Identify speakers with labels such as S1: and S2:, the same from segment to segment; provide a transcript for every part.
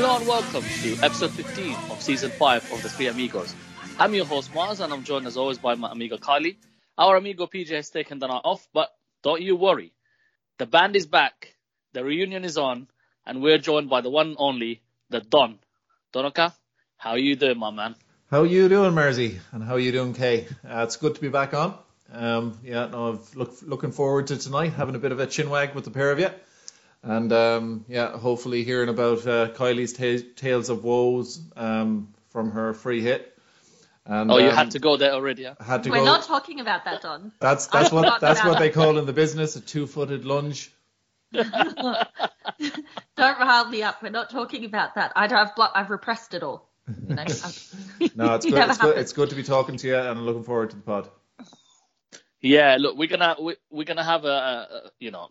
S1: Hello and welcome to episode 15 of season 5 of the Three Amigos. I'm your host Mars and I'm joined as always by my amigo Kylie. Our amigo PJ has taken the night off, but don't you worry. The band is back, the reunion is on, and we're joined by the one and only, the Don. Donoka, how are you doing, my man?
S2: How are you doing, Mersey? And how are you doing, Kay? Uh, it's good to be back on. Um, yeah, no, I'm look, looking forward to tonight, having a bit of a chinwag with the pair of you. And um, yeah, hopefully hearing about uh, Kylie's ta- tales of woes um, from her free hit. And,
S1: Oh, you
S2: um,
S1: had to go there already, yeah?
S2: had to
S3: We're
S2: go.
S3: not talking about that, Don.
S2: that's that's what that's what they call in the business a two-footed lunge.
S3: Don't rile me up. We're not talking about that. I, I've blo- I've repressed it all. You know,
S2: No, it's good. It's good. It's good to be talking to you, and I'm looking forward to the pod.
S1: Yeah, look, we're gonna we, we're gonna have a, a you know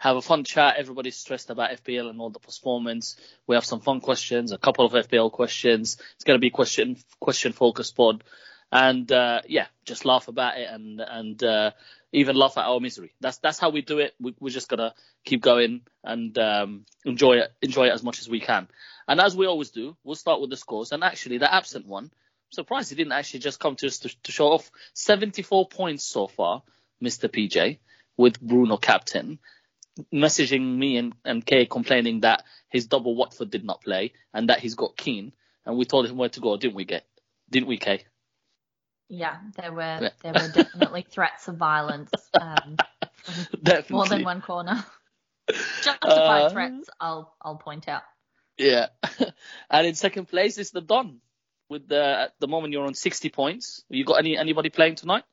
S1: have a fun chat. Everybody's stressed about FPL and all the postponements. We have some fun questions, a couple of FPL questions. It's gonna be question question focused pod, and uh, yeah, just laugh about it and and uh, even laugh at our misery. That's that's how we do it. We, we're just gonna keep going and um, enjoy it enjoy it as much as we can. And as we always do, we'll start with the scores. And actually, the absent one, I'm surprised he didn't actually just come to us to, to show off 74 points so far, Mr. PJ, with Bruno captain, messaging me and, and Kay complaining that his double Watford did not play and that he's got Keane. And we told him where to go, didn't we, get? Didn't we, Kay?
S3: yeah, there were
S1: Yeah.
S3: there were definitely threats of violence. Um,
S1: Definitely.
S3: more than one corner. Justified
S1: Uh,
S3: threats. I'll I'll point out.
S1: Yeah. and in second place is the Don. With the at the moment you're on 60 points. Have You got any anybody playing tonight?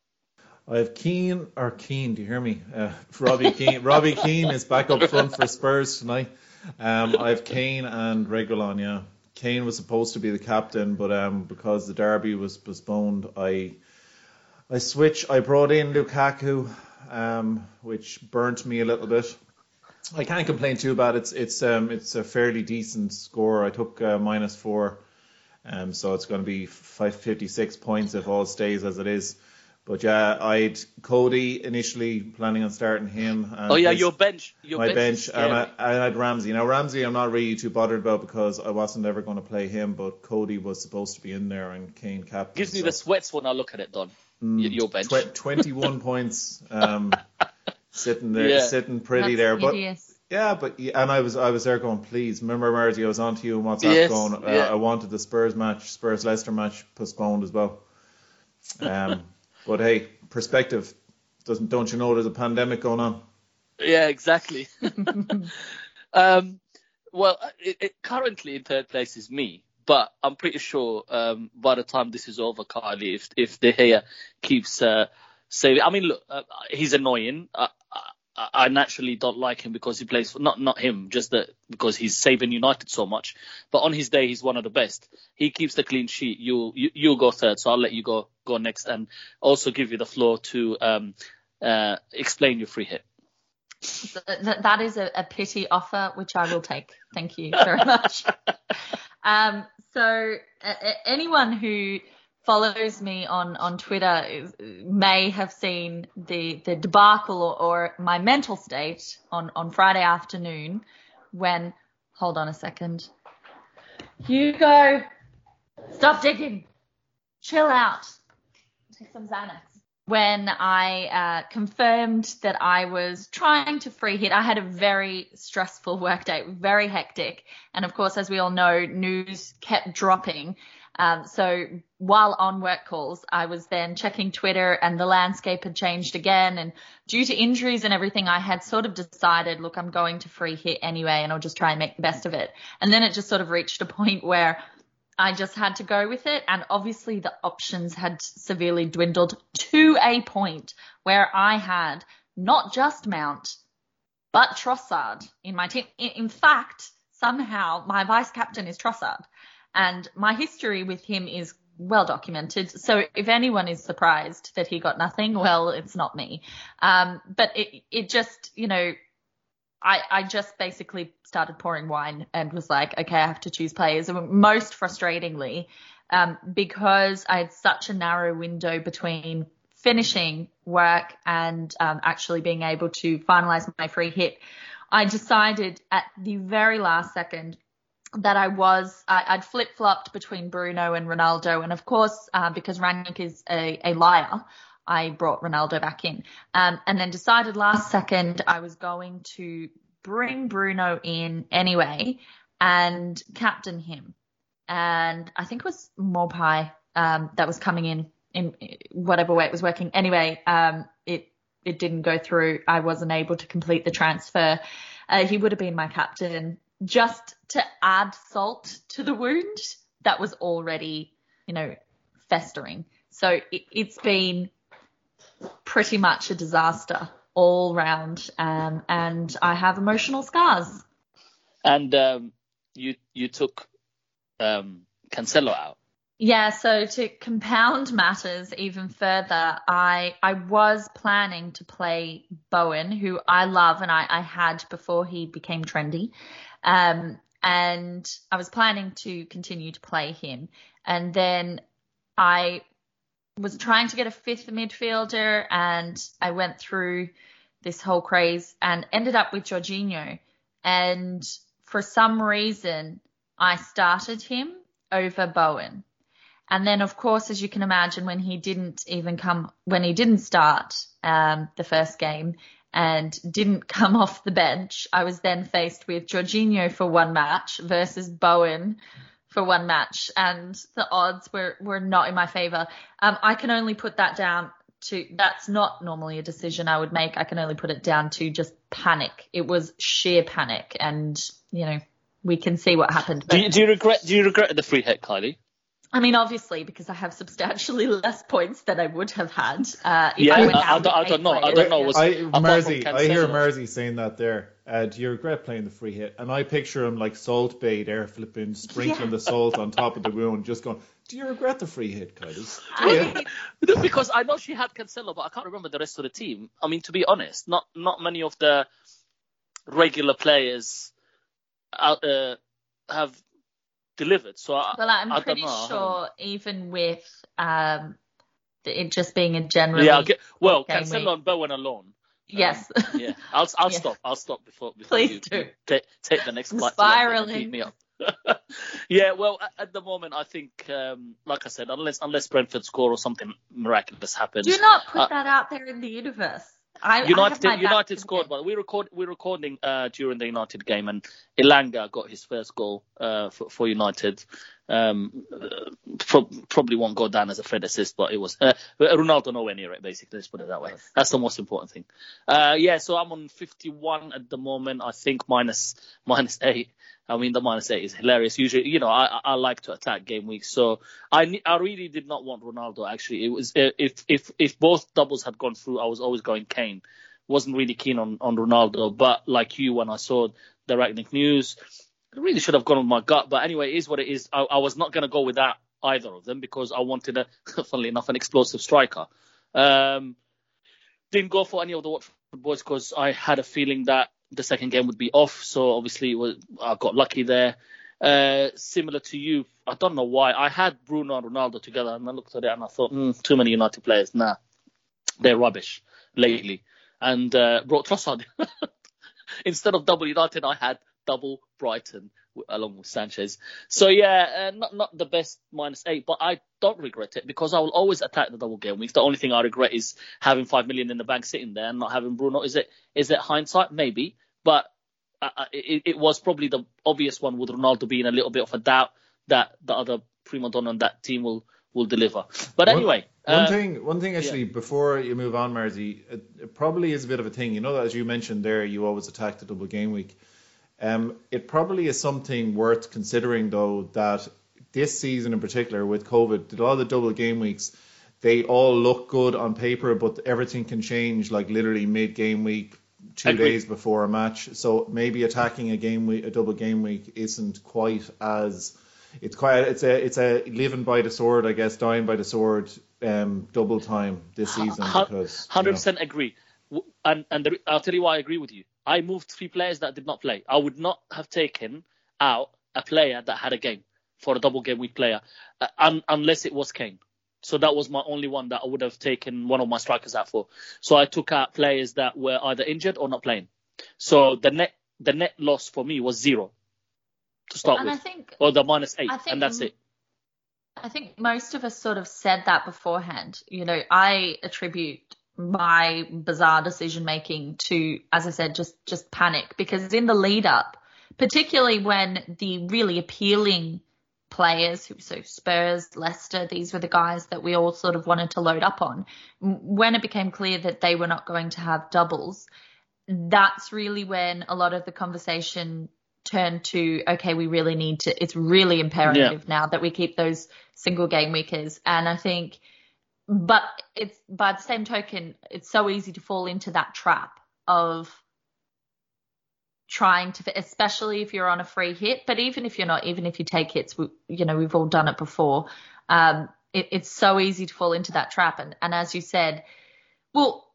S2: I have Keane or Keane. Do you hear me? Uh, Robbie Keane. Robbie Keane is back up front for Spurs tonight. Um, I have Kane and Reguilón. Yeah, Kane was supposed to be the captain, but um, because the derby was postponed, I I switched. I brought in Lukaku, um, which burnt me a little bit. I can't complain too bad. It's it's um it's a fairly decent score. I took uh, minus four, um, so it's going to be 556 points if all stays as it is. But yeah, I'd Coady initially planning on starting him. And
S1: oh yeah,
S2: his-
S1: your bench. Your
S2: my
S1: bench.
S2: bench, and I,
S1: scary.
S2: and I had Ramsey. Now Ramsey, I'm not really too bothered about because I wasn't ever going to play him, but Coady was supposed to be in there and Kane captain.
S1: Gives me
S2: so-
S1: the sweats when I look at it, Don. Y- your bench.
S2: Tw- 21 points, um, sitting there,
S1: Yeah.
S2: sitting pretty
S3: That's
S2: there. But yeah, but and I was I was there going, please remember Marty, I was on to you on WhatsApp
S1: Yes,
S2: going, uh,
S1: yeah.
S2: I wanted the Spurs match, Spurs Leicester match postponed as well. Um, but hey, perspective doesn't don't you know there's a pandemic going on?
S1: Yeah, exactly. um, well, it, it, currently in third place is me, but I'm pretty sure um, by the time this is over, Carly, if if De Gea keeps uh, saving, I mean, look, uh, he's annoying. I, I, naturally don't like him because he plays for not not him, just that because he's saving United so much. But on his day, he's one of the best. He keeps the clean sheet. You you you'll go third, so I'll let you go go next, and also give you the floor to um, uh, explain your free hit.
S3: Th- th- that is a, a pity offer, which I will take. Thank you very much. um, so, uh, anyone who follows me on, on Twitter may have seen the, the debacle or, or my mental state on, on Friday afternoon when, hold on a second. Hugo, stop digging. Chill out. Take some Xanax when I uh, confirmed that I was trying to free hit. I had a very stressful workday, very hectic. And of course, as we all know, news kept dropping. Um, so while on work calls, I was then checking Twitter and the landscape had changed again. And due to injuries and everything, I had sort of decided, look, I'm going to free hit anyway, and I'll just try and make the best of it. And then it just sort of reached a point where I just had to go with it. And obviously the options had severely dwindled to a point where I had not just Mount, but Trossard in my team. In, fact, somehow my vice captain is Trossard and my history with him is well documented. So if anyone is surprised that he got nothing, well, it's not me. Um, but it, it just, you know, I, I just basically started pouring wine and was like, okay, I have to choose players. And most frustratingly, um, because I had such a narrow window between finishing work and um, actually being able to finalize my free hit, I decided at the very last second that I was, I, would flip flopped between Bruno and Ronaldo. And of course, uh, because Rangnick is a, a liar, I brought Ronaldo back in. Um, and then decided last second I was going to bring Bruno in anyway and captain him. And I think it was Maupay um, that was coming in in whatever way it was working. Anyway, um, it it didn't go through. I wasn't able to complete the transfer. Uh, he would have been my captain just to add salt to the wound that was already, you know, festering. So it, it's been pretty much a disaster all round, um, and I have emotional scars.
S1: And um, you you took um, Cancelo out.
S3: Yeah, so to compound matters even further, I I was planning to play Bowen, who I love and I, I had before he became trendy. Um, and I was planning to continue to play him. And then I was trying to get a fifth midfielder and I went through this whole craze and ended up with Jorginho. And for some reason, I started him over Bowen. And then, of course, as you can imagine, when he didn't even come, when he didn't start um, the first game and didn't come off the bench, I was then faced with Jorginho for one match versus Bowen for one match, and the odds were were not in my favour. Um, I can only put that down to that's not normally a decision I would make. I can only put it down to just panic. It was sheer panic, and you know we can see what happened.
S1: But, do, you, do you regret? Do you regret the free hit, Kylie?
S3: I mean, obviously, because I have substantially less points than I would have had. Uh,
S1: yeah, I, I, I, don't, I don't know. I don't know. Was,
S2: I, Mersey, I hear Mersey saying that there. Uh, do you regret playing the free hit? And I picture him like Salt Bae there, flipping, sprinkling yeah. the salt on top of the wound, just going, do you regret the free hit, Kylie?
S1: because I know she had Cancelo, but I can't remember the rest of the team. I mean, to be honest, not not many of the regular players out, uh, have delivered. So I,
S3: well, I'm
S1: I
S3: pretty sure even with um, it just being a general.
S1: Yeah, get, well, Cancelo and Bowen alone.
S3: Yes.
S1: Um, yeah, I'll I'll yeah. stop. I'll stop before, before
S3: Please
S1: you,
S3: do.
S1: You take, take the next flight.
S3: Spiraling.
S1: Me up. yeah, well, at, at, the moment, I think, um, like I said, unless unless Brentford score or something miraculous happens.
S3: Do not put uh, that out there in the universe. I,
S1: United I United scored, but we record we're recording uh, during the United game, and Elanga got his first goal uh, for, for United. Um, pro- probably won't go down as a Fred assist, but it was uh, Ronaldo nowhere near it. Basically, let's put it that way. That's the most important thing. Uh, yeah, so I'm on 51 at the moment. I think minus minus eight. I mean, the minus eight is hilarious. Usually, you know, I, I like to attack game weeks, so I I really did not want Ronaldo. Actually, it was uh, if if if both doubles had gone through, I was always going Kane. Wasn't really keen on on Ronaldo, but like you, when I saw the Rangnick news, I really should have gone with my gut. But anyway, it is what it is. I, I was not going to go with that either of them because I wanted a, funnily enough, an explosive striker. Um, didn't go for any of the Watford boys because I had a feeling that the second game would be off. So obviously was, I got lucky there. Uh, similar to you, I don't know why. I had Bruno and Ronaldo together and I looked at it and I thought, mm, too many United players. Nah, they're rubbish lately. And uh, brought Trossard. Instead of double United, I had double Brighton along with Sanchez. So yeah, uh, not not the best minus eight, but I don't regret it because I will always attack the double game weeks. The only thing I regret is having five million in the bank sitting there and not having Bruno. Is it is it hindsight? Maybe, but uh, uh it, it, was probably the obvious one with Ronaldo being a little bit of a doubt that the other prima donna on that team will will deliver. But anyway,
S2: one, uh, thing, one thing actually, yeah. before you move on, Marzi, it, it, probably is a bit of a thing. You know that as you mentioned there, you always attack the double game week. Um, it probably is something worth considering, though, that this season in particular with COVID, a lot of the double game weeks, they all look good on paper, but everything can change like literally mid game week, two days before a match. So maybe attacking a game week, a double game week, isn't quite as it's quite it's a it's a living by the sword, I guess, dying by the sword, um, double time this season because
S1: hundred percent agree. And and the, I'll tell you why I agree with you. I moved three players that did not play. I would not have taken out a player that had a game for a double game week player, uh, un, unless it was Kane. So that was my only one that I would have taken one of my strikers out for. So I took out players that were either injured or not playing. So the net the net loss for me was zero to start
S3: And I
S1: with,
S3: think
S1: or the minus eight,
S3: I think
S1: and that's it.
S3: I think most of us sort of said that beforehand. You know, I attribute my bizarre decision making to, as I said, just just panic because in the lead up, particularly when the really appealing players, who so Spurs, Leicester, these were the guys that we all sort of wanted to load up on. When it became clear that they were not going to have doubles, that's really when a lot of the conversation turned to okay we really need to it's really imperative now that we keep those single game weekers and i think but it's by the same token it's so easy to fall into that trap of trying to especially if you're on a free hit but even if you're not even if you take hits we, you know we've all done it before um it, it's so easy to fall into that trap. And and as you said well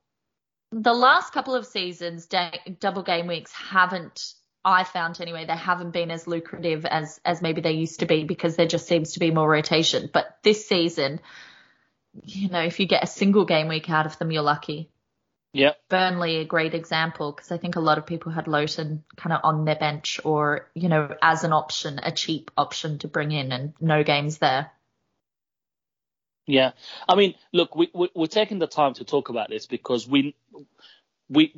S3: the last couple of seasons da- double game weeks haven't I found anyway they haven't been as lucrative as as maybe they used to be because there just seems to be more rotation. But this season you know if you get a single game week out of them you're lucky.
S1: Yeah,
S3: Burnley a great example because I think a lot of people had Lowton kind of on their bench or you know as an option a cheap option to bring in and no games there.
S1: Yeah. I mean, look, we, we we're taking the time to talk about this because we we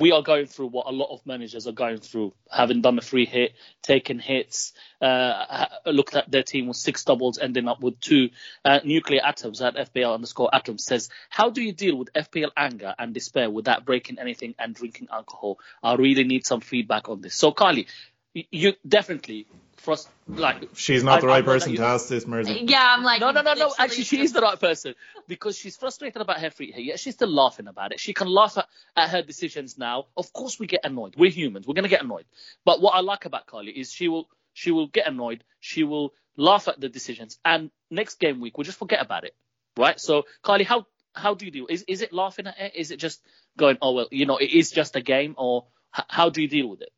S1: we are going through what a lot of managers are going through, having done a free hit, taken hits, uh, looked at their team with six doubles, ending up with two. Uh, Nuclear Atoms at FPL underscore Atoms says, how do you deal with FPL anger and despair without breaking anything and drinking alcohol? I really need some feedback on this. So, Carly, you definitely, frust- like,
S2: She's not
S1: I-
S2: the right
S1: I know
S2: person to ask this, Mersey.
S3: yeah I'm like
S1: no, no, no, no. Actually, she is the right person because she's frustrated about her free hit. Yet she's still laughing about it. She can laugh at, at her decisions now. Of course, we get annoyed. We're humans. We're gonna get annoyed. But what I like about Carly is she will she will get annoyed. She will laugh at the decisions, and next game week we'll just forget about it. Right? So, Carly, how how do you deal? Is is it laughing at it? Is it just going, oh well, you know, it is just a game, or h- how do you deal with it?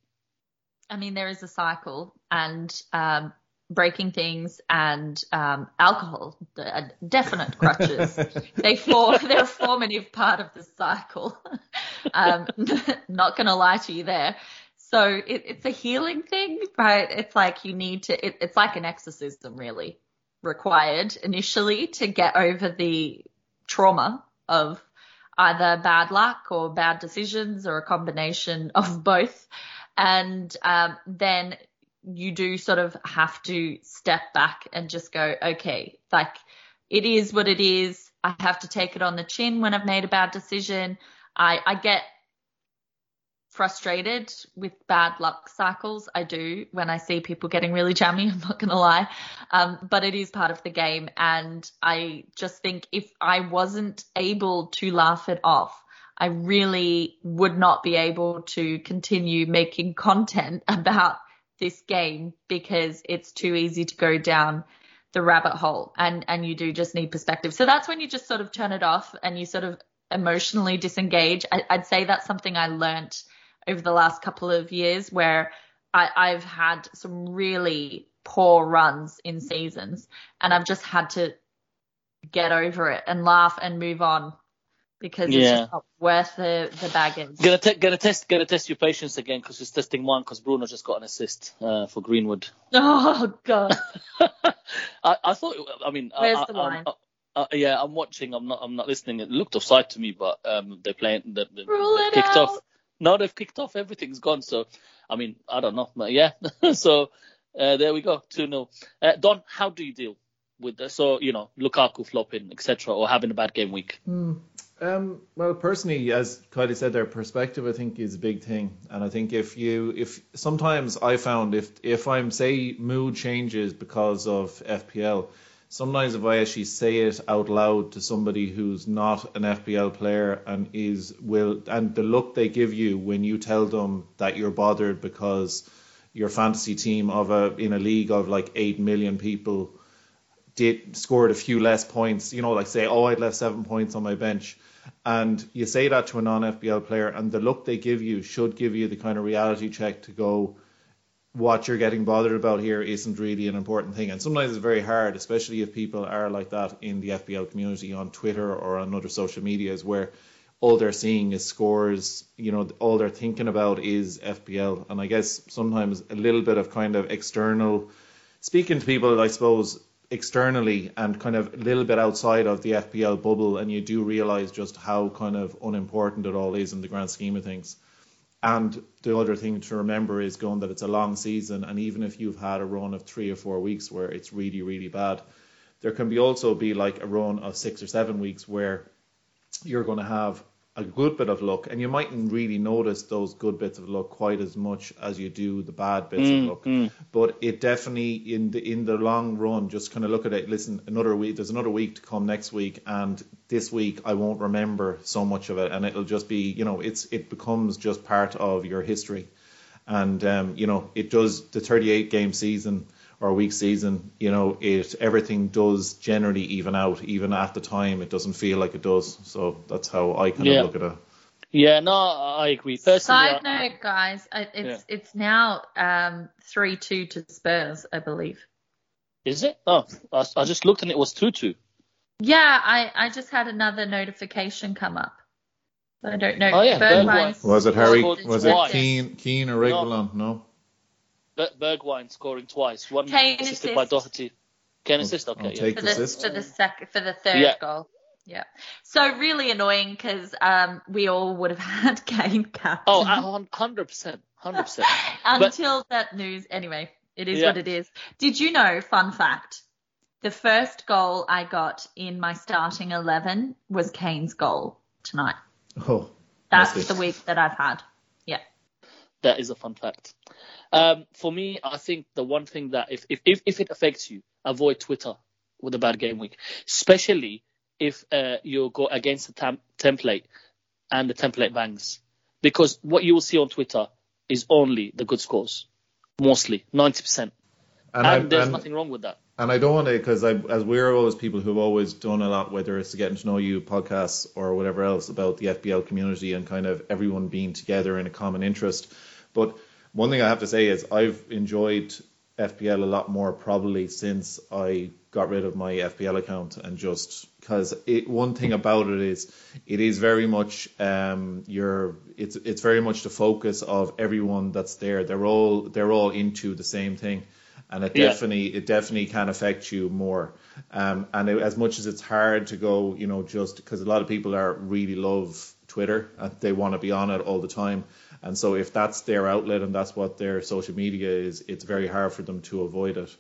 S3: I mean, there is a cycle, and um, breaking things and um, alcohol, uh, definite crutches. they form, they're a formative part of the cycle. um, not gonna lie to you there. So it, it's a healing thing, right? It's like you need to. It, it's like an exorcism, really, required initially to get over the trauma of either bad luck or bad decisions or a combination of both. And um, then you do sort of have to step back and just go, okay, like it is what it is. I have to take it on the chin when I've made a bad decision. I, I get frustrated with bad luck cycles. I do when I see people getting really jammy. I'm not going to lie. Um, but it is part of the game. And I just think if I wasn't able to laugh it off, I really would not be able to continue making content about this game because it's too easy to go down the rabbit hole and and you do just need perspective. So that's when you just sort of turn it off and you sort of emotionally disengage. I, i'd say that's something i learnt over the last couple of years where I, i've had some really poor runs in seasons and i've just had to get over it and laugh and move on because it's
S1: Yeah.
S3: just not worth the the baggage
S1: Gonna te- gonna test gonna test your patience again because he's testing one because Bruno just got an assist uh, for Greenwood.
S3: oh god
S1: I, I thought. I mean,
S3: Where's
S1: I,
S3: the
S1: I'm-
S3: line?
S1: uh, uh, yeah, I'm watching. I'm not. I'm not listening. It looked offside to me, but um, they're playing. They, they,
S3: Rule
S1: they've
S3: it
S1: kicked
S3: out.
S1: off. Now they've kicked off. Everything's gone. So, I mean, I don't know. But yeah. so uh, there we go. Two 0 uh, Don, how do you deal with the, so you know Lukaku flopping, etc., or having a bad game week?
S2: Um, well, personally, as Kylie said, their perspective I think is a big thing, and I think if you, if sometimes I found if if I'm say mood changes because of FPL, sometimes if I actually say it out loud to somebody who's not an FPL player and is will and the look they give you when you tell them that you're bothered because your fantasy team of a in a league of like eight million people did scored a few less points, you know, like say, oh, I'd left seven points on my bench. And you say that to a non FPL player, and the look they give you should give you the kind of reality check to go, what you're getting bothered about here isn't really an important thing. And sometimes it's very hard, especially if people are like that in the FPL community on Twitter or on other social medias where all they're seeing is scores, you know, all they're thinking about is FPL. And I guess sometimes a little bit of kind of external speaking to people, I suppose, externally and kind of a little bit outside of the FPL bubble, and you do realize just how kind of unimportant it all is in the grand scheme of things. And the other thing to remember is going that it's a long season, and even if you've had a run of three or four weeks where it's really, really bad, there can be also be like a run of six or seven weeks where you're going to have a good bit of luck, and you mightn't really notice those good bits of luck quite as much as you do the bad bits
S1: Mm,
S2: of luck. But it definitely in the in the long run, just kind of look at it. Listen, another week. There's another week to come next week, and this week I won't remember so much of it, and it'll just be you know it's it becomes just part of your history, and um, you know it does the 38 game season or week season, you know, it everything does generally even out. Even at the time, it doesn't feel like it does. So that's how I kind
S1: Yeah.
S2: of look at it.
S1: Yeah, no, I agree. Personally,
S3: Side
S1: I-
S3: note, guys, I- it's it's now um three two to Spurs, I believe.
S1: is it? Oh, I, I just looked and it was two two.
S3: Yeah, I I just had another notification come up. I don't know.
S1: Oh, yeah,
S3: Bergwijn's
S2: Was it Harry? Was it
S1: twice.
S2: Keane? Keane or Reguilón? No.
S1: Ber- Bergwijn scoring twice. One
S3: Kane
S1: assisted by
S3: assist.
S1: Doherty. Kane assist. Okay, yeah.
S3: for
S2: the
S3: the
S2: assist.
S3: for the sec for the third
S1: Yeah.
S3: goal. Yeah. So really annoying because um we all would have had Kane captain.
S1: Oh, hundred percent, hundred percent.
S3: until that news. Anyway, it is
S1: Yeah.
S3: what it is. Did you know? Fun fact: the first goal I got in my starting eleven was Kane's goal tonight.
S2: Oh,
S3: That's the week that I've had. Yeah.
S1: That is a fun fact. Um, for me, I think the one thing that if, if, if, if it affects you, avoid Twitter with a bad game week, especially if uh, you go against the tam- template and the template bangs. Because what you will see on Twitter is only the good scores, mostly 90%. And,
S2: I-
S1: there's
S2: and-
S1: nothing wrong with that.
S2: And I don't want to, because as we're always people who've always done a lot, whether it's to getting to know you podcasts or whatever else about the FPL community and kind of everyone being together in a common interest. But one thing I have to say is I've enjoyed FPL a lot more probably since I got rid of my FPL account and just because it one thing about it is it is very much um your it's it's very much the focus of everyone that's there. They're all they're all into the same thing and it
S1: Yeah.
S2: definitely it definitely can affect you more. Um, and it, as much as it's hard to go, you know, just because a lot of people are really love Twitter and they want to be on it all the time, and so if that's their outlet and that's what their social media is, it's very hard for them to avoid it.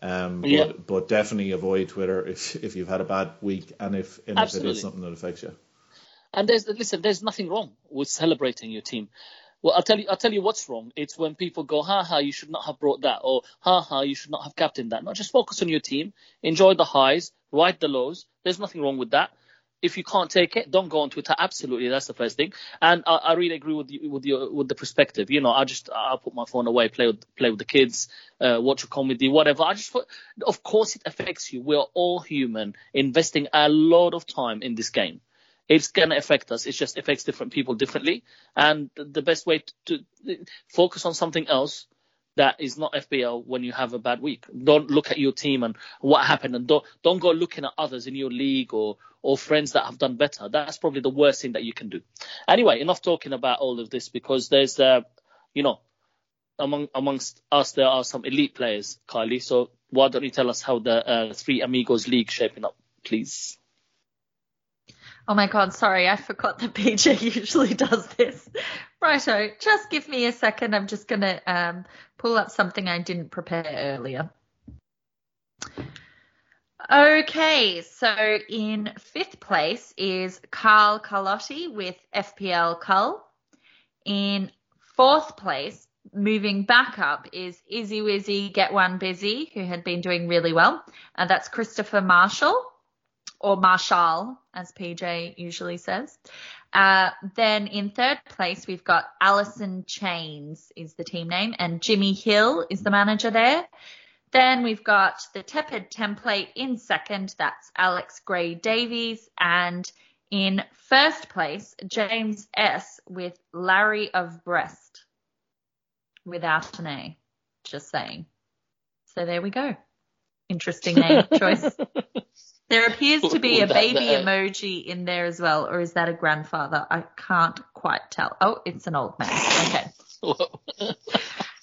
S2: Um,
S1: Yeah.
S2: but, but definitely avoid Twitter if if you've had a bad week and if and if it is something that affects you.
S1: And there's listen, there's nothing wrong with celebrating your team. Well, I'll tell you, I'll tell you what's wrong. It's when people go, ha ha, you should not have brought that, or ha ha, you should not have captained that. No, just focus on your team, enjoy the highs, ride the lows. There's nothing wrong with that. If you can't take it, don't go on Twitter. Absolutely, that's the first thing. And I, I really agree with you, with your with the perspective. You know, I just I put my phone away, play with play with the kids, uh, watch a comedy, whatever. I just, of course, it affects you. We're all human, investing a lot of time in this game it's to affect us. It just affects different people differently. And the- the best way to, to focus on something else that is not FPL when you have a bad week. Don't look at your team and what happened, and don't don't go looking at others in your league or or friends that have done better. That's probably the worst thing that you can do. Anyway, enough talking about all of this because there's uh, you know, among amongst us there are some elite players, Kylie. So why don't you tell us how the uh, Three Amigos League shaping up, please?
S3: Oh my god, sorry, I forgot that PJ usually does this. Righto, just give me a second. I'm just gonna um, pull up something I didn't prepare earlier. Okay, so in fifth place is Carl Carlotti with FPL Cull. In fourth place, moving back up, is Izzy Wizzy Get One Busy, who had been doing really well. And that's Christopher Marshall or Marshall, as PJ usually says. Uh, then in third place, we've got Allison Chains is the team name, and Jimmy Hill is the manager there. Then we've got the Tepid template in second. That's Alex Gray Davies. And in first place, James S. with Larry of Breast without an A. Just saying. So there we go. Interesting name choice. There appears to be a baby
S1: that-
S3: emoji in there as well, or is that a grandfather? I can't quite tell. Oh, it's an old man. Okay.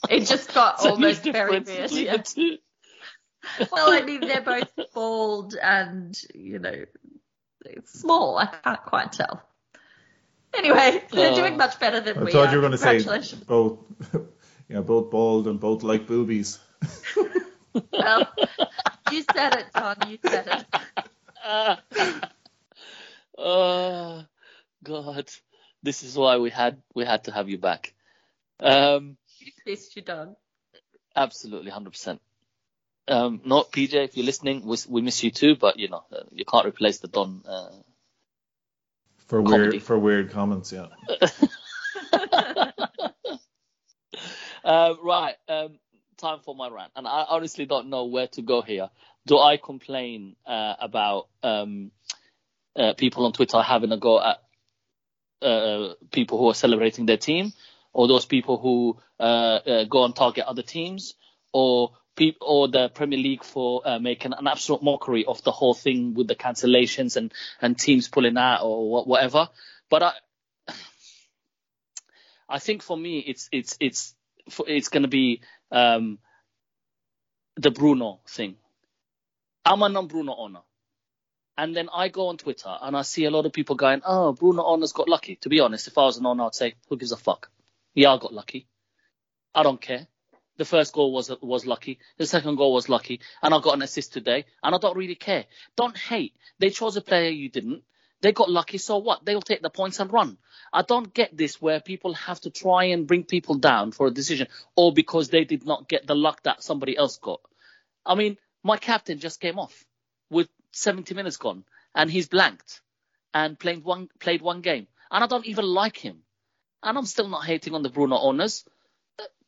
S3: It just got
S1: So
S3: almost very
S1: difference
S3: weird. Yeah. Well, I mean, they're both bald and, you know, small. I can't quite tell. Anyway, they're
S1: Oh.
S3: doing much better than
S2: I
S3: we
S2: thought
S3: are.
S2: you were going to say
S3: Congratulations.
S2: both, yeah, both bald and both like boobies.
S3: Well, you said it, Don. You said it.
S1: oh God, this is why we had we had to have you back. Um,
S3: You you, Don.
S1: absolutely, hundred percent. Um, not PJ, if you're listening, we, we miss you too, but you know uh, you can't replace the Don. Uh,
S2: For
S1: Comedy.
S2: weird, for weird comments, yeah.
S1: uh, right, um, time for my rant, and I honestly don't know where to go here. Do I complain uh, about um, uh, people on Twitter having a go at uh, people who are celebrating their team, or those people who uh, uh, go and target other teams, or peop- or the Premier League for uh, making an absolute mockery of the whole thing with the cancellations and, and teams pulling out or whatever. But I, I think for me, it's it's it's it's going to be um, the Bruno thing. I'm a non-Bruno owner. And then I go on Twitter and I see a lot of people going, oh, Bruno owner's got lucky. To be honest, if I was an owner, I'd say, who gives a fuck? Yeah, I got lucky. I don't care. The first goal was was lucky. The second goal was lucky, and I got an assist today, and I don't really care. Don't hate. They chose a player you didn't. They got lucky, so what? They'll take the points and run. I don't get this where people have to try and bring people down for a decision, or because they did not get the luck that somebody else got. I mean, my captain just came off with 70 minutes gone, and he's blanked and played one played one game, and I don't even like him, and I'm still not hating on the Bruno owners.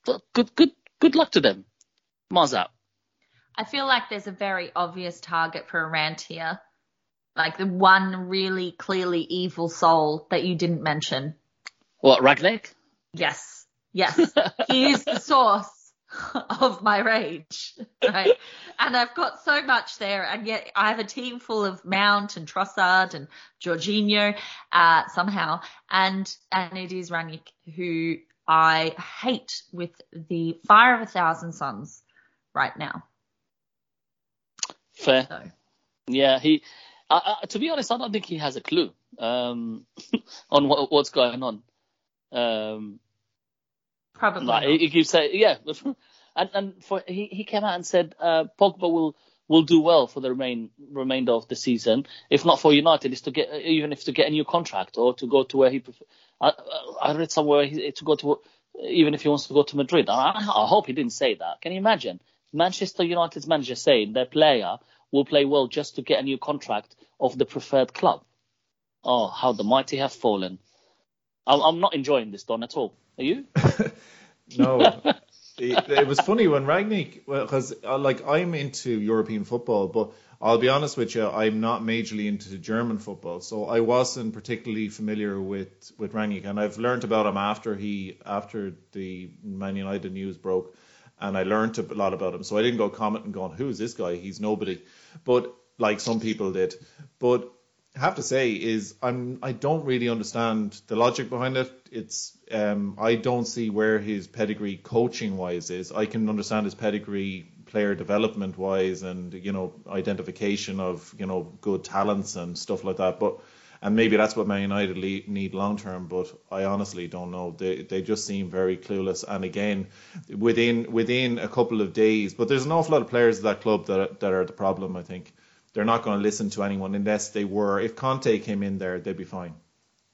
S1: Uh, Good, good, good luck to them. Mars out.
S3: I feel like there's a very obvious target for a rant here. Like the one really clearly evil soul that you didn't mention.
S1: What Rangnick?
S3: Yes. Yes. he is the source of my rage. Right. and I've got so much there and yet I have a team full of Mount and Trossard and Jorginho, uh, somehow. And, and it is Rangnick who I hate with the fire of a thousand suns right now.
S1: Fair.
S3: So
S1: Yeah, he. To be honest, I don't think he has a clue um, on what, what's going on. Um,
S3: probably
S1: like, he keeps saying, yeah, and and for he, he came out and said uh, Pogba will will do well for the remain remainder of the season. If not for United, is to get even if to get a new contract or to go to where he. Prefer, I, I read somewhere he, to go to even if he wants to go to Madrid. I, I hope he didn't say that. Can you imagine Manchester United's manager saying their player will play well just to get a new contract of the preferred club? Oh, how the mighty have fallen! I'm, not enjoying this, Don, at all. Are you?
S2: No, it, it was funny when Rangnick, because uh, like I'm into European football, but I'll be honest with you, I'm not majorly into German football, so I wasn't particularly familiar with with Rangnick, and I've learned about him after he after the Man United news broke, and I learned a lot about him. So I didn't go commenting going, who's this guy? He's nobody, but like some people did, but I have to say is I'm I don't really understand the logic behind it. It's um I don't see where his pedigree coaching wise is. I can understand his pedigree player development wise and you know identification of you know good talents and stuff like that. But and maybe that's what Man United le- need long term. But I honestly don't know. They they just seem very clueless. And again, within within a couple of days, but there's an awful lot of players at that club that are, that are the problem. I think they're not going to listen to anyone unless they were. If Conte came in there, they'd be fine.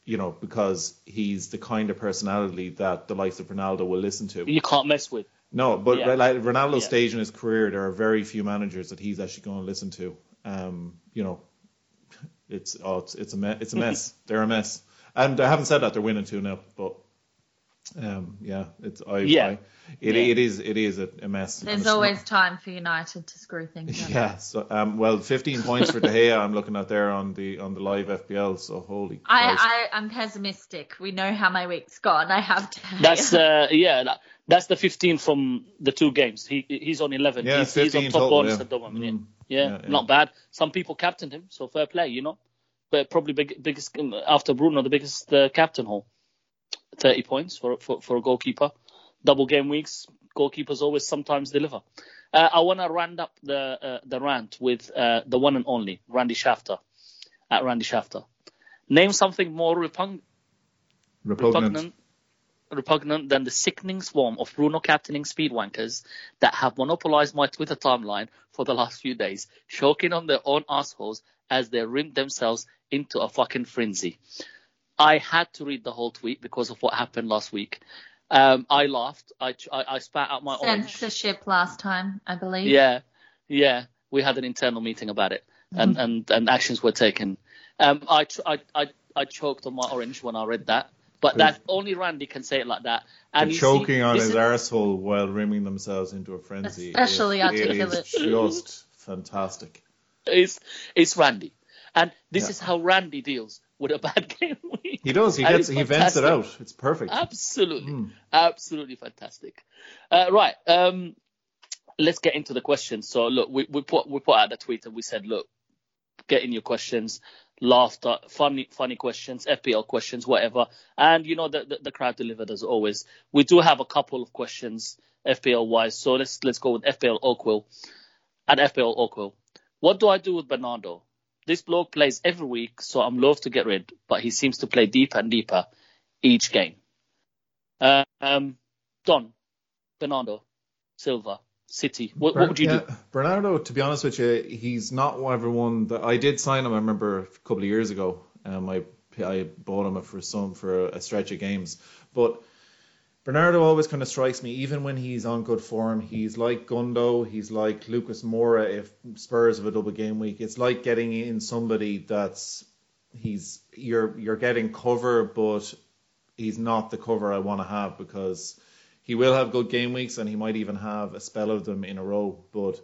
S2: You know, because he's the kind of personality that the likes of Ronaldo will listen to.
S1: You can't mess with.
S2: No, but
S1: Yeah.
S2: like Ronaldo's
S1: Yeah.
S2: stage in his career, there are very few managers that he's actually going to listen to. Um, you know, it's oh, it's, it's a me- it's a mess. they're a mess, and I haven't said that they're winning two 0 but Um, yeah, it's I,
S1: Yeah.
S2: I it,
S1: Yeah.
S2: it is it is a, a mess.
S3: There's
S2: it's not-
S3: always time for United to screw things up.
S2: yeah. So um, well, 15 points for De Gea. I'm looking at there on the on the live FPL. So holy. Christ.
S3: I, I, I'm pessimistic. We know how my week's gone. I have to.
S1: That's uh, yeah, that, that's the 15 from the two games. He he's on 11.
S2: Yeah,
S1: he's, he's on
S2: 15
S1: top
S2: total,
S1: bonus
S2: yeah.
S1: at the moment.
S2: Mm.
S1: Yeah,
S2: Yeah, yeah.
S1: not bad. Some people captained him, so fair play, you know. But probably big, biggest after Bruno, the biggest uh, captain haul. 30 points for, for for a goalkeeper. Double game weeks, goalkeepers always sometimes deliver. Uh, I want to round up the uh, the rant with uh, the one and only Randy Shafter at Randy Shafter. Name something more repugn-
S2: repugnant.
S1: repugnant, repugnant than the sickening swarm of Bruno captaining speedwankers that have monopolized my Twitter timeline for the last few days, choking on their own assholes as they rim themselves into a fucking frenzy. I had to read the whole tweet because of what happened last week. Um, I laughed. I, I, I spat out my orange.
S3: Censorship last time, I believe.
S1: Yeah, yeah. We had an internal meeting about it, and and, and actions were taken. Um, I, I I I choked on my orange when I read that, but that only Randy can say it like that. And
S2: choking
S1: see,
S2: on his
S1: is-
S2: arsehole while rimming themselves into a frenzy.
S3: Especially
S2: It-
S3: articulate.
S2: It is just fantastic.
S1: It's it's Randy, and this
S2: Yeah.
S1: is how Randy deals with a bad game week.
S2: He does. He gets.
S1: it's
S2: He vents it out. It's perfect.
S1: Absolutely,
S2: Mm.
S1: absolutely fantastic. Uh, right, um, let's get into the questions. So look, we, we put we put out the tweet and we said, look, get in your questions, laughter, funny funny questions, FPL questions, whatever. And you know the, the the crowd delivered as always. We do have a couple of questions FPL wise, so let's let's go with FPL Oakville. At FPL Oakville, what do I do with Bernardo? This bloke plays every week, so I'm loath to get rid, but he seems to play deeper and deeper each game. Um, Don, Bernardo, Silva, City. What, what would you
S2: Yeah,
S1: do?
S2: Bernardo, to be honest with you, he's not everyone that I did sign him. I remember a couple of years ago. Um, I I bought him for some for a stretch of games, but Bernardo always kind of strikes me, even when he's on good form. He's like Gundo, he's like Lucas Moura if Spurs have a double game week. It's like getting in somebody that's he's you're you're getting cover, but he's not the cover I want to have because he will have good game weeks and he might even have a spell of them in a row. But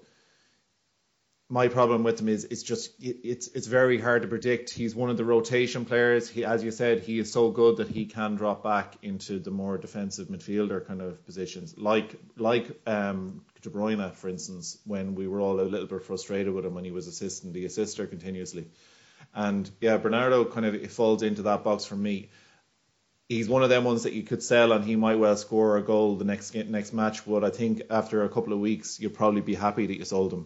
S2: my problem with him is it's just it, it's it's very hard to predict. He's one of the rotation players. He, as you said, he is so good that he can drop back into the more defensive midfielder kind of positions, like like um, De Bruyne, for instance, when we were all a little bit frustrated with him when he was assisting the assister continuously. And yeah, Bernardo kind of falls into that box for me he's one of them ones that you could sell and he might well score a goal the next next match. But I think after a couple of weeks, you'll probably be happy that you sold him,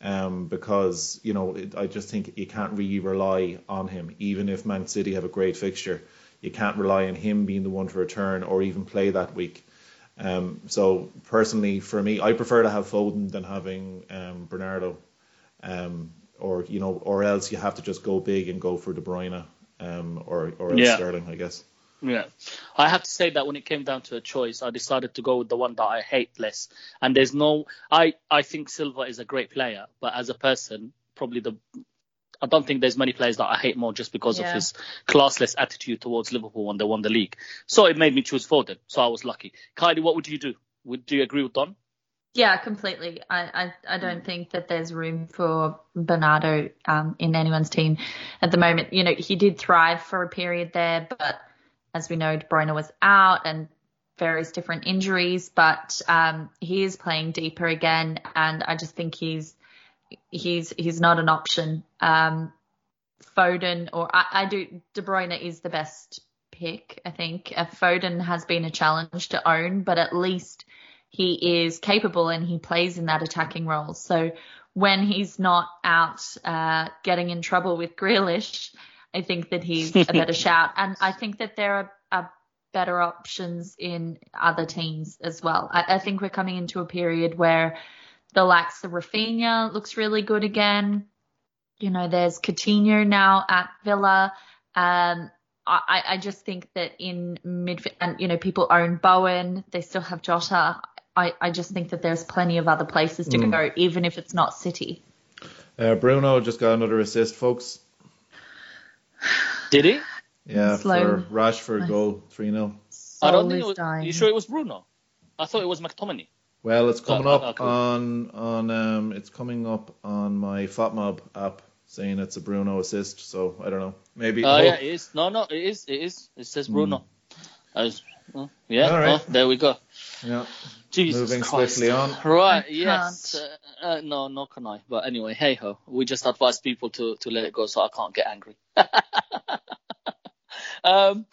S2: um, because you know it, I just think you can't really rely on him. Even if Man City have a great fixture, you can't rely on him being the one to return or even play that week. Um, so personally, for me, I prefer to have Foden than having um, Bernardo, um, or you know, or else you have to just go big and go for De Bruyne, um, or or else
S1: Yeah.
S2: Sterling, I guess.
S1: Yeah, I have to say that when it came down to a choice, I decided to go with the one that I hate less. And there's no, I I think Silva is a great player, but as a person, probably the, I don't think there's many players that I hate more just because of his classless attitude towards Liverpool when they won the league. So it made me choose Foden. So I was lucky. Kylie, what would you do? Would do you agree with Don?
S3: Yeah, completely. I, I, I don't think that there's room for Bernardo um, in anyone's team at the moment. You know, he did thrive for a period there, but as we know, De Bruyne was out and various different injuries, but um, he is playing deeper again, and I just think he's he's he's not an option. Um, Foden or I, I do De Bruyne is the best pick. I think uh, Foden has been a challenge to own, but at least he is capable and he plays in that attacking role. So when he's not out uh, getting in trouble with Grealish, I think that he's a better shout. And I think that there are, are better options in other teams as well. I, I think we're coming into a period where the likes of Raphinha looks really good again. You know, there's Coutinho now at Villa. Um, I, I just think that in midfield, and you know, people own Bowen. They still have Jota. I, I just think that there's plenty of other places to
S2: Mm.
S3: go, even if it's not City.
S2: Uh, Bruno just got another assist, folks.
S1: Did he?
S2: Yeah,
S3: Slow.
S2: for Rashford
S3: Nice.
S2: goal, 3 0.
S1: I don't think it was.
S3: dying.
S1: You sure it was Bruno? I thought it was McTominay.
S2: Well, it's coming
S1: Uh,
S2: up
S1: okay.
S2: on on um, it's coming up on my FotMob app saying it's a Bruno assist. So I don't know. Maybe.
S1: Oh
S2: oh,
S1: yeah, it is. No, no, it is. It is. It says Bruno. I was- oh, yeah.
S2: All right.
S1: there we go.
S2: yeah.
S1: Jesus
S2: Moving
S1: Christ.
S2: swiftly on.
S1: Right.
S3: I
S1: Yes. Uh, uh, no, no, can I? But anyway, hey ho. We just advise people to to let it go, so I can't get angry. um,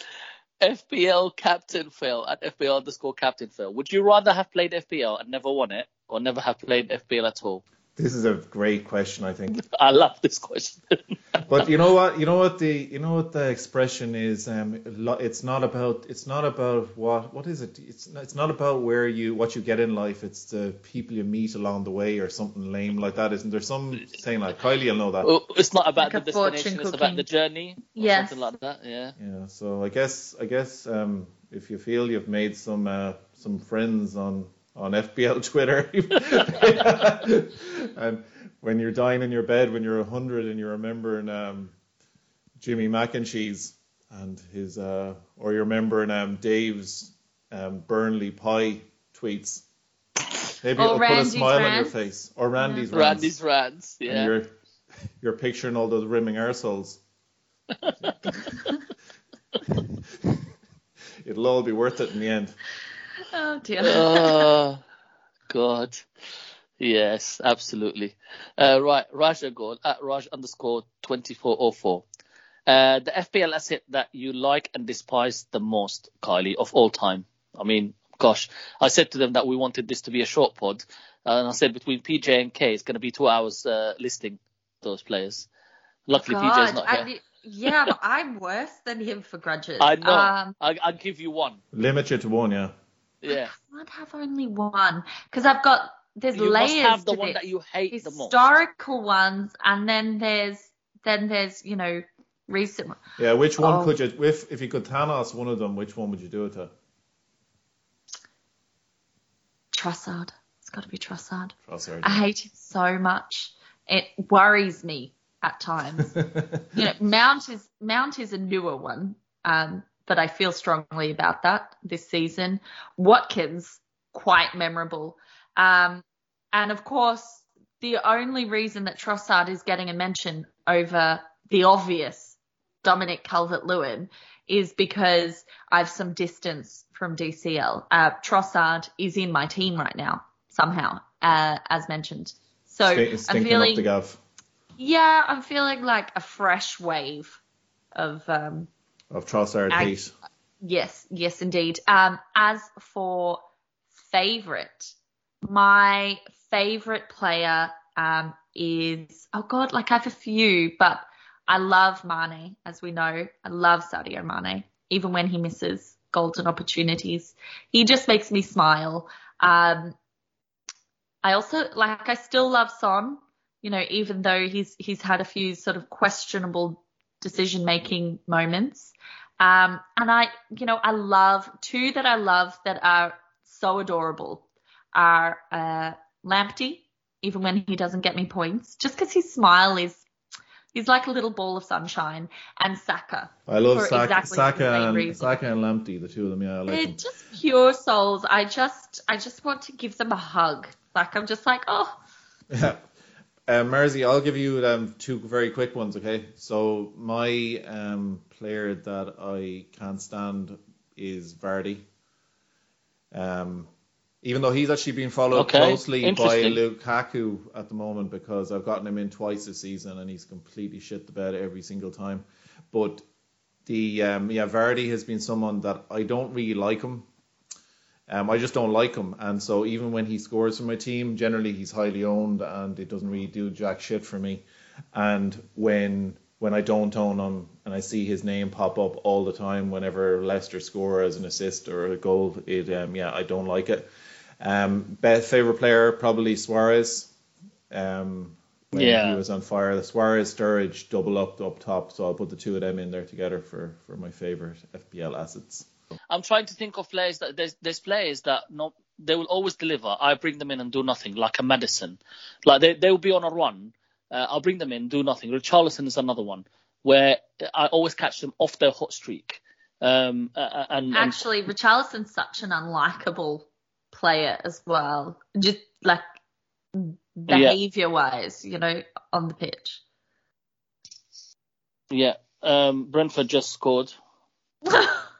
S1: FPL captain Phil at FPL underscore captain Phil. Would you rather have played FPL and never won it, or never have played FPL at all?
S2: This is a great question, I think.
S1: I love this question.
S2: But you know what? You know what the you know what the expression is. Um, it's not about it's not about what what is it? It's not, it's not about where you what you get in life. It's the people you meet along the way or something lame like that. Isn't there some saying like Kylie? You'll know that.
S1: Oh, it's not about
S3: Like
S1: the destination; it's
S3: cooking.
S1: about the journey.
S3: Yeah.
S1: Something like that. Yeah.
S2: Yeah. So I guess I guess um, if you feel you've made some uh, some friends on on FPL Twitter, and when you're dying in your bed when you're hundred and you're remembering um, Jimmy McIncheese and his uh, or you're remembering um, Dave's um, Burnley pie tweets. Maybe
S3: Or
S2: it'll put a
S3: Randy's
S2: smile on your face. Or Randy's rants.
S1: Randy's rants.
S2: And
S1: Yeah.
S2: you're you're picturing all those rimming arseholes. It'll all be worth it in the end.
S3: Oh dear.
S1: oh God. Yes, absolutely. Uh, right, Raja Gold at Raj underscore twenty four oh four. Uh, the FPL asset that you like and despise the most, Kylie, of all time. I mean, gosh, I said to them that we wanted this to be a short pod, and I said between PJ and K, it's going to be two hours uh, listing those players. Luckily, PJ's not
S3: I-
S1: here.
S3: yeah, but I'm worse than him for grudges.
S1: I know.
S3: Um,
S1: I, I'll give you one.
S2: Limit you to one, yeah.
S1: Yeah.
S3: I can't have only one because I've got there's
S1: You must
S3: layers
S1: have the
S3: to
S1: one
S3: this.
S1: that you hate the most.
S3: historical ones, and then there's then there's you know recent. one.
S2: Yeah, which one
S3: Oh.
S2: could you, if, if you could Thanos one of them, which one would you do it to?
S3: Trossard. It's got to be Trossard.
S2: Trossard.
S3: I hate him so much. It worries me at times. you know, Mount is Mount is a newer one, um, but I feel strongly about that this season. Watkins, quite memorable, um, and of course, the only reason that Trossard is getting a mention over the obvious Dominic Calvert-Lewin is because I've some distance from DCL. Uh, Trossard is in my team right now somehow, uh, as mentioned. So I'm feeling
S2: up the gav
S3: yeah, I'm feeling like a fresh wave of um
S2: of Trossard
S3: I-
S2: hate.
S3: yes, yes indeed. Um as for favorite, my favorite player um is oh god, like I have a few, but I love Mane, as we know. I love Sadio Mane, even when he misses golden opportunities. He just makes me smile. Um I also like I still love Son, you know, even though he's he's had a few sort of questionable decision making moments. Um, and I, you know, I love two that I love that are so adorable are uh, Lamptey, even when he doesn't get me points, just because his smile is he's like a little ball of sunshine, and Saka.
S2: I love Saka,
S3: exactly
S2: Saka, and,
S3: reason.
S2: Saka and Lamptey, the two of them. Yeah, I like
S3: They're
S2: them.
S3: just pure souls. I just I just want to give them a hug. Like I'm just like, oh,
S2: Yeah. Um, Mersey, I'll give you um, two very quick ones, okay? So my um, player that I can't stand is Vardy. Um, even though he's actually being followed
S1: Okay,
S2: closely by. Lukaku at the moment because I've gotten him in twice this season and he's completely shit the bed every single time. But the um, yeah, Vardy has been someone that I don't really like him. Um, I just don't like him, and so even when he scores for my team, generally he's highly owned, and it doesn't really do jack shit for me. And when when I don't own him, and I see his name pop up all the time whenever Leicester score as an assist or a goal, it um, yeah, I don't like it. Um, best favorite player probably Suarez. Um, when
S1: Yeah.
S2: he was on fire, the Suarez Sturridge double up up top, so I'll put the two of them in there together for for my favorite FPL assets.
S1: I'm trying to think of players that there's there's players that no they will always deliver. I bring them in and do nothing, like a Maddison. Like they they will be on a run. Uh, I'll bring them in, do nothing. Richarlison is another one where I always catch them off their hot streak. Um, uh, uh, and, and
S3: Actually, Richarlison's such an unlikable player as well. Just like behavior wise, you know, on the pitch.
S1: yeah, um, Brentford just scored.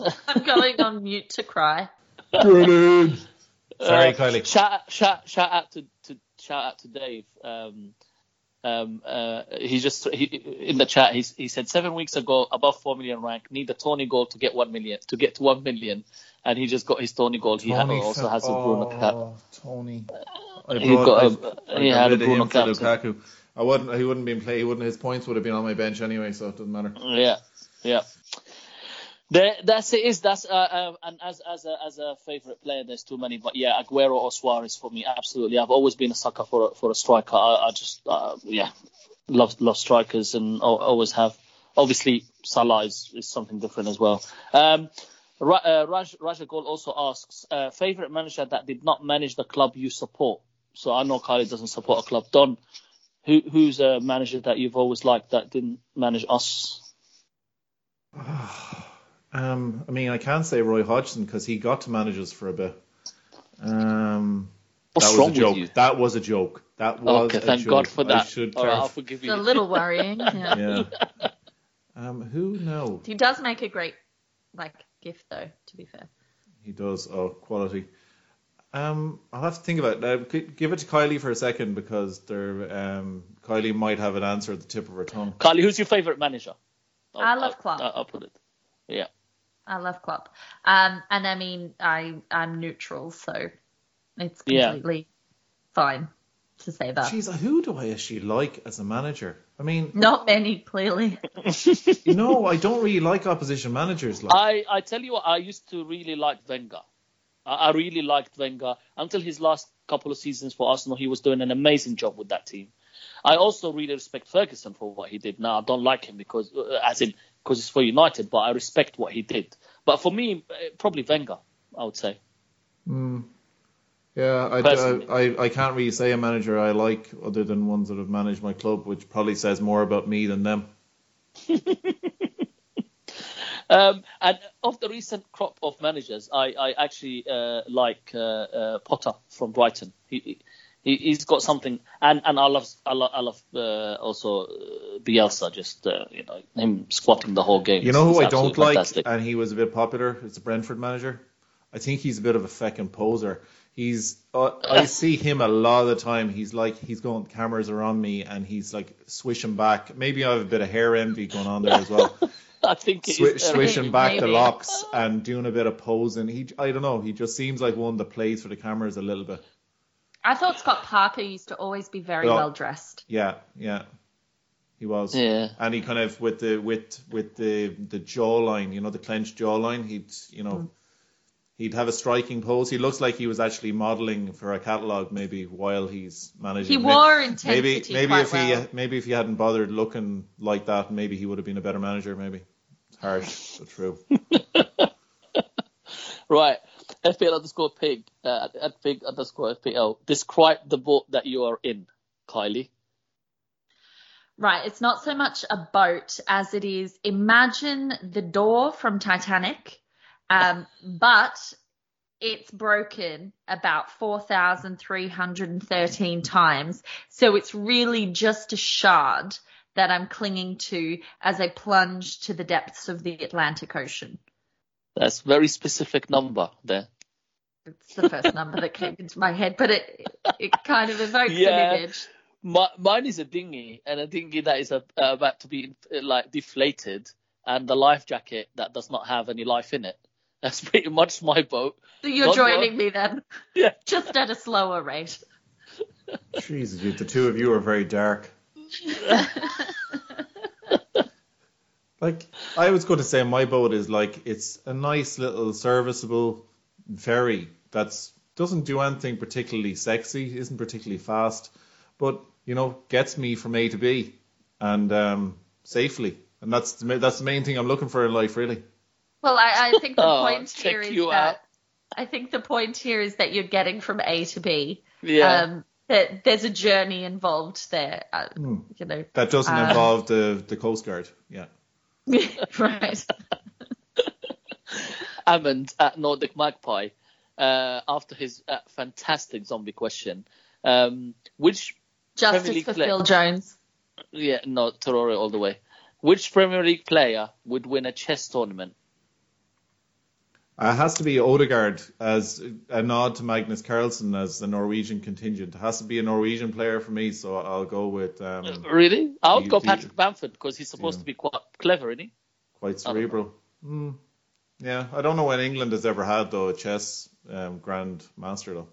S3: I'm going on mute to cry.
S2: Brilliant. Sorry,
S1: Uh,
S2: Kylie.
S1: Shout, shout, shout out to, to shout out to Dave. Um, um, uh, he just he, in the chat. He, he said seven weeks ago, above four million rank, need a Tony goal to get one million to get to one million, and he just got his Tony goal. He ha-
S2: Tony
S1: also
S2: Fa-
S1: has a Bruno cap.
S2: oh, Tony. I
S1: He got
S2: I-
S1: a-
S2: I
S1: he
S2: got
S1: had a Bruno cap.
S2: Lukaku. I wouldn't. He wouldn't been play. He wouldn't. His points would have been on my bench anyway, so it doesn't matter.
S1: Yeah, yeah. There, that's it. Is that's uh, uh, and as as a as a favorite player, there's too many. But yeah, Aguero or Suarez for me, absolutely. I've always been a sucker for a, for a striker. I, I just uh, yeah, love love strikers and always have. Obviously, Salah is, is something different as well. Um, uh, Raj Raja Gol also asks uh, favorite manager that did not manage the club you support. So I know Kylie doesn't support a club. Don, who who's a manager that you've always liked that didn't manage us?
S2: Um, I mean, I can't say Roy Hodgson because he got to manage us for a bit. Um,
S1: What's
S2: that was
S1: wrong
S2: a joke.
S1: with you?
S2: That was a joke. That was
S1: Okay,
S2: a
S1: thank
S2: joke.
S1: God for
S2: I
S1: that.
S2: should
S1: All right, I'll
S2: clarify.
S1: forgive
S3: It's a little worrying. Yeah.
S2: Yeah. Um, who? knows?
S3: He does make a great like gift though, to be fair.
S2: he does. Oh, quality. Um, I'll have to think about it. Uh, give it to Kylie for a second because there, um, Kylie might have an answer at the tip of her tongue.
S1: Kylie, who's your favourite manager?
S3: I love
S1: I'll,
S3: Klopp.
S1: I'll, I'll put it. Yeah.
S3: I love Klopp. Um, and I mean, I I'm neutral, so it's
S1: Yeah.
S3: completely fine to say that.
S2: Jeez, who do I actually like as a manager? I mean,
S3: Not many, clearly.
S2: no, I don't really like opposition managers. Like,
S1: I, I tell you what, I used to really like Wenger. I, I really liked Wenger until his last couple of seasons for Arsenal. He was doing an amazing job with that team. I also really respect Ferguson for what he did. Now I don't like him because, uh, as in, because it's for United, but I respect what he did. But for me, probably Wenger, I would say.
S2: Yeah, I,
S1: Personally.
S2: I, I, I can't really say a manager I like other than ones that have managed my club, which probably says more about me than them.
S1: Um, and of the recent crop of managers, I, I actually uh, like uh, uh, Potter from Brighton. He, he he's got something, and, and I love I love, I love uh, also uh, Bielsa. Just uh, you know him squatting the whole game.
S2: You know who I don't like,
S1: fantastic.
S2: and he was a bit popular. It's a Brentford manager. I think he's a bit of a feckin' poser. He's uh, I see him a lot of the time. He's like he's going cameras are on me, and he's like swishing back. Maybe I have a bit of hair envy going on there as well.
S1: I think it
S2: Swi-
S1: is, uh,
S2: swishing back the locks and doing a bit of posing. He I don't know. He just seems like one that plays for the cameras a little bit.
S3: I thought Scott Parker used to always be very well dressed.
S2: Yeah, yeah. He was.
S1: Yeah.
S2: And he kind of with the with with the the jawline, you know, the clenched jawline, he'd you know mm. he'd have a striking pose. He looks like he was actually modelling for a catalogue maybe while he's managing.
S3: He
S2: May-
S3: wore intensity
S2: maybe maybe
S3: quite
S2: if he maybe if he hadn't bothered looking like that, maybe he would have been a better manager, maybe. It's harsh, but true.
S1: right. FPL underscore pig uh, at pig underscore FPL. Describe the boat that you are in, Kylie.
S3: Right, it's not so much a boat as it is imagine the door from Titanic, um, but it's broken about 4,313 times. So it's really just a shard that I'm clinging to as I plunge to the depths of the Atlantic Ocean.
S1: That's a very specific number there.
S3: It's the first number that came into my head, but it it kind of evokes
S1: Yeah.
S3: an image.
S1: My, mine is a dinghy, and a dinghy that is uh about to be uh, like deflated, and the life jacket that does not have any life in it. That's pretty much my boat.
S3: So you're
S1: Don't
S3: joining me then,
S1: Yeah.
S3: just at a slower rate.
S2: Jesus, you- the two of you are very dark. Like I was going to say, my boat is like it's a nice little serviceable ferry that's doesn't do anything particularly sexy, isn't particularly fast, but you know gets me from A to B and um, safely, and that's the, that's the main thing I'm looking for in life, really.
S3: Well, I, I think the
S1: Oh,
S3: point
S1: check
S3: here is that
S1: out.
S3: I think the point here is that you're getting from A to B.
S1: Yeah.
S3: Um, that there's a journey involved there. Uh,
S2: Hmm.
S3: You know,
S2: That doesn't
S3: Um,
S2: involve the the Coast Guard, yeah.
S3: right?
S1: Amund at Nordic Magpie uh, after his uh, fantastic zombie question. Um, which Premier League
S3: for
S1: play-
S3: Phil Jones.
S1: yeah no Traore all the way. Which Premier League player would win a chess tournament?
S2: Uh, it has to be Odegaard as a nod to Magnus Carlsen as the Norwegian contingent. It has to be a Norwegian player for me, so I'll go with um,
S1: Really? I would
S2: the-
S1: go
S2: the-
S1: Patrick Bamford because he's supposed
S2: Yeah.
S1: to be quite clever, isn't he?
S2: quite
S1: I don't know.
S2: cerebral. Mm. Yeah, I don't know when England has ever had though a chess um, grand master though.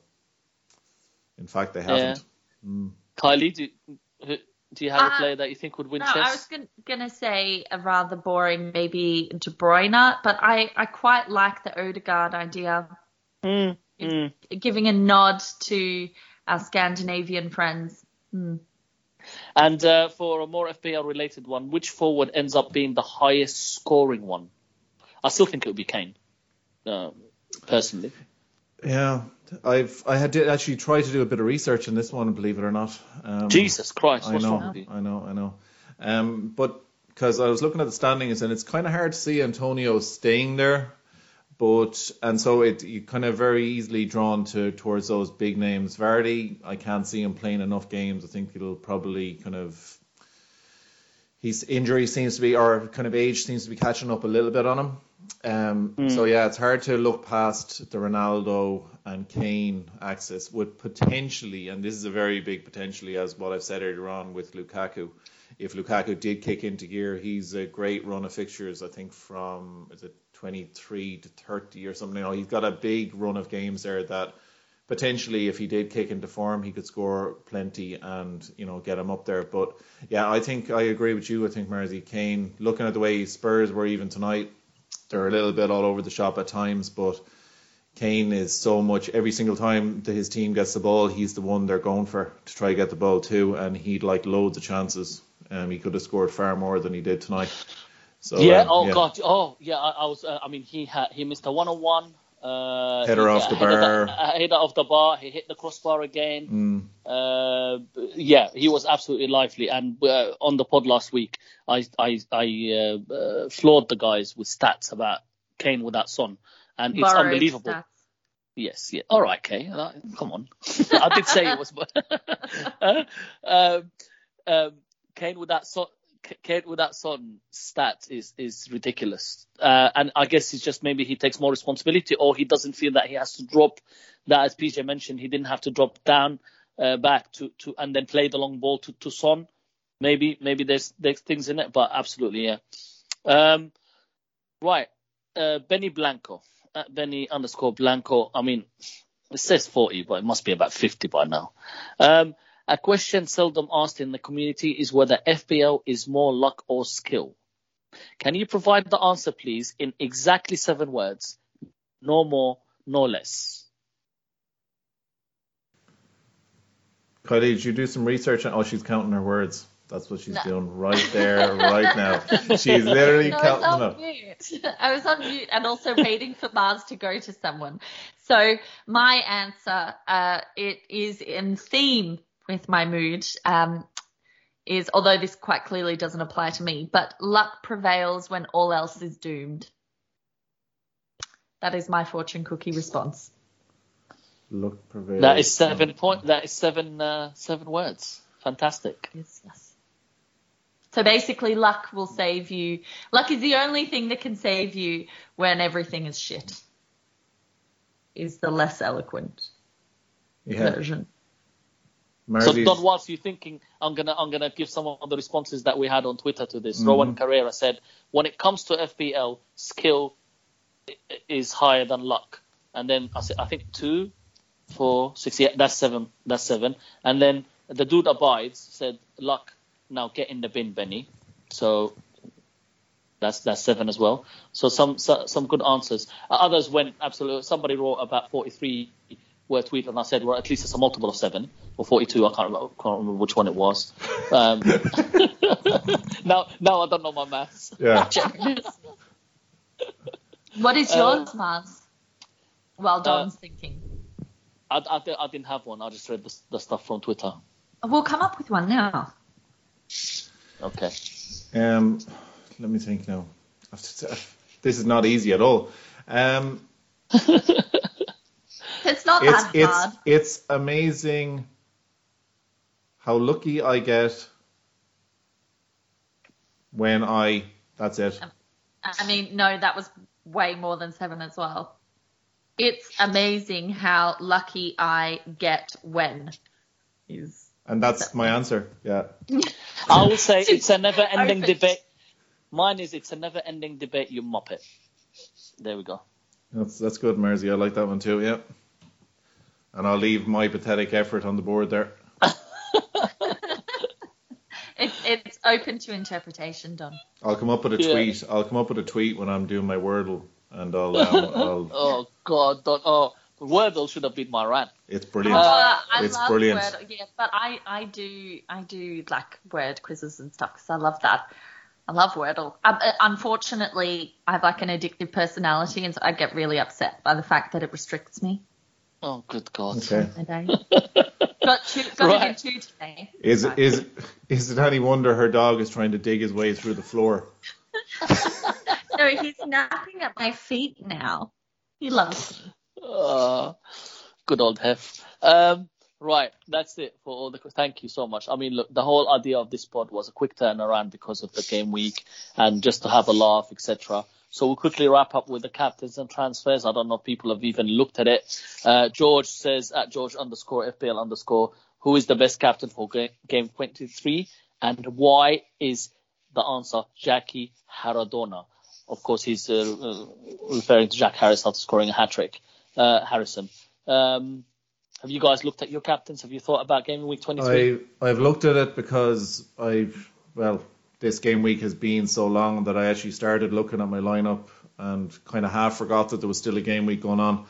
S2: In fact, they haven't. Mm.
S1: Kylie, do who, do you have a
S3: Uh,
S1: player that you think would win
S3: No,
S1: chess?
S3: I was gon- gonna say a rather boring, maybe De Bruyne, but I, I quite like the Odegaard idea,
S1: Mm, mm.
S3: giving a nod to our Scandinavian friends. Hmm.
S1: And uh, for a more FPL related one, which forward ends up being the highest scoring one? I still think it would be Kane, um, personally.
S2: Yeah, I've I had to actually try to do a bit of research on this one, believe it or not. Um,
S1: Jesus Christ,
S2: I know,
S1: wrong with you?
S2: I know, I know. Um, but because I was looking at the standings and it's kind of hard to see Antonio staying there, but and so it you kind of very easily drawn to towards those big names. Vardy, I can't see him playing enough games. I think it'll probably kind of his injury seems to be or kind of age seems to be catching up a little bit on him. Um, So yeah, it's hard to look past the Ronaldo and Kane axis with potentially, and this is a very big potentially, as what I've said earlier on with Lukaku. If Lukaku did kick into gear, he's a great run of fixtures. I think from is it 23 to 30 or something. You know, he's got a big run of games there that potentially, if he did kick into form, he could score plenty and you know get him up there. But yeah, I think I agree with you. I think Marzi Kane, looking at the way Spurs were even tonight, they're a little bit all over the shop at times, but Kane is so much every single time that his team gets the ball, he's the one they're going for to try to get the ball too, and he'd like loads of chances. Um, he could have scored far more than he did tonight. So
S1: yeah.
S2: um,
S1: Oh God. Oh yeah. I, I was. Uh, I mean, he had he missed a one on one. Uh,
S2: Header
S1: he-
S2: off the
S1: header-
S2: bar.
S1: uh, header off the bar. He hit the crossbar again.
S2: Mm,
S1: Uh, yeah, he was absolutely lively. And uh, on the pod last week, I I, I uh, uh, floored the guys with stats about Kane without Son, and it's
S3: Borrowed
S1: unbelievable.
S3: stats.
S1: Yes, yeah. All right, Kay. Uh, Come on. I did say it was. uh, um, um, Kane with that son. Kane with that son stat is is ridiculous, uh, and I guess it's just maybe he takes more responsibility, or he doesn't feel that he has to drop that. As PJ mentioned, he didn't have to drop down uh, back to, to and then play the long ball to, to Son. Maybe maybe there's there's things in it, but absolutely yeah. Um, right, uh, Benny Blanco at Benny underscore Blanco. I mean, it says 40, but it must be about 50 by now. Um, a question seldom asked in the community is whether FPL is more luck or skill. Can you provide the answer, please, in exactly seven words? No more, no less.
S2: Kylie, did you do some research? on Oh, she's counting her words. That's what she's
S3: No.
S2: doing right there, right now. She's literally
S3: No, I was
S2: counting them
S3: on
S2: up.
S3: mute. I was on mute and also waiting for Mars to go to someone. So my answer, uh, it is in theme with my mood. Um, is although this quite clearly doesn't apply to me, but luck prevails when all else is doomed. That is my fortune cookie response.
S2: Luck prevails.
S1: That is seven point. That is seven uh, seven words. Fantastic.
S3: Yes, yes. So basically, luck will save you. Luck is the only thing that can save you when everything is shit. Is the less eloquent
S2: Yeah.
S3: version.
S1: So
S2: Marzi's-
S1: Don, whilst you're thinking, I'm gonna I'm gonna give some of the responses that we had on Twitter to this.
S2: Mhm.
S1: Rowan Carrera said, when it comes to FPL, skill is higher than luck. And then I said, I think two, four, six. Yeah, that's seven. That's seven. And then the dude abides said, luck. Now get in the bin, Benny. So that's that's seven as well. So some so, some good answers. Others went absolutely. Somebody wrote about 43 word tweet, and I said, well, at least it's a multiple of seven or 42. I can't remember, can't remember which one it was. Um, now now I don't know my maths.
S2: Yeah.
S3: What is
S1: Uh,
S3: yours, Mars? Well, Don's thinking.
S1: I, I, I didn't have one. I just read the, the stuff from Twitter.
S3: We'll come up with one now.
S1: Okay.
S2: Um, let me think now. This is not easy at all. Um,
S3: It's not
S2: it's
S3: that
S2: it's
S3: hard.
S2: it's amazing how lucky I get when I. That's it.
S3: Um, I mean, no, that was way more than seven as well. It's amazing how lucky I get when. Is
S2: And that's my answer. Yeah.
S1: I will say it's a never-ending debate. Mine is it's a never-ending debate. You mop it. There we go.
S2: That's that's good, Mersey. I like that one too. Yeah. And I'll leave my pathetic effort on the board there.
S3: it's it's open to interpretation, Don.
S2: I'll come up with a
S1: Yeah.
S2: tweet. I'll come up with a tweet when I'm doing my Wordle, and I'll. Um, I'll
S1: Oh God, don't, oh Wordle should have been my rant.
S2: it's brilliant.
S3: I
S2: It's
S3: love
S2: brilliant.
S3: word. Yes, but I I do I do like word quizzes and stuff because I love that. I love Wordle. Um, uh, unfortunately, I have like an addictive personality, and so I get really upset by the fact that it restricts me.
S1: Oh good God.
S2: Okay.
S3: I don't. got two, got
S1: Right.
S3: two today.
S2: Is
S3: Right.
S2: is is it any wonder her dog is trying to dig his way through the floor?
S3: No, he's napping at my feet now. He loves me.
S1: Uh, good old Hef. Um, right, that's it for all the. Thank you so much. I mean, look, the whole idea of this pod was a quick turnaround because of the game week and just to have a laugh, etc. So we'll quickly wrap up with the captains and transfers. I don't know if people have even looked at it. Uh, George says at George underscore FPL underscore, who is the best captain for game 23 and why is the answer Jackie Haradona? Of course, he's uh, uh, referring to Jack Harris after scoring a hat trick. Uh, Harrison, um, have you guys looked at your captains? Have you thought about game week 23?
S2: I I've looked at it because I've well this game week has been so long that I actually started looking at my lineup and kind of half forgot that there was still a game week going on.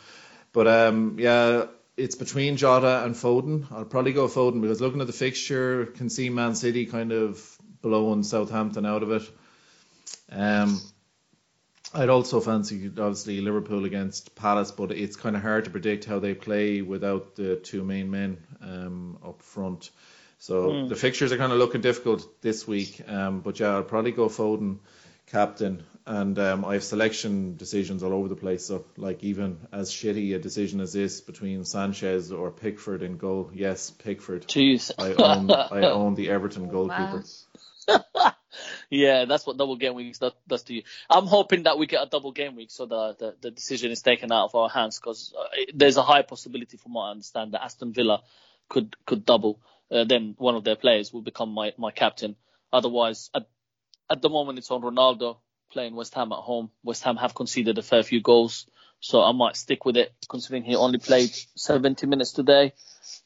S2: But um yeah, it's between Jota and Foden. I'll probably go Foden because looking at the fixture, can see Man City kind of blowing Southampton out of it. Um, I'd also fancy obviously Liverpool against Palace, but it's kind of hard to predict how they play without the two main men um, up front. So the fixtures are kind of looking difficult this week. Um, but yeah, I'll probably go Foden captain, and um, I have selection decisions all over the place. So like even as shitty a decision as this between Sanchez or Pickford in goal, yes, Pickford.
S1: Jeez.
S2: I own I own the Everton goalkeeper.
S1: Yeah, that's what double game weeks does, does to you. I'm hoping that we get a double game week so the, the, the decision is taken out of our hands because uh, there's a high possibility, from what I understand, that Aston Villa could could double. Uh, then one of their players will become my, my captain. Otherwise, at, at the moment, it's on Ronaldo playing West Ham at home. West Ham have conceded a fair few goals, so I might stick with it considering he only played 70 minutes today.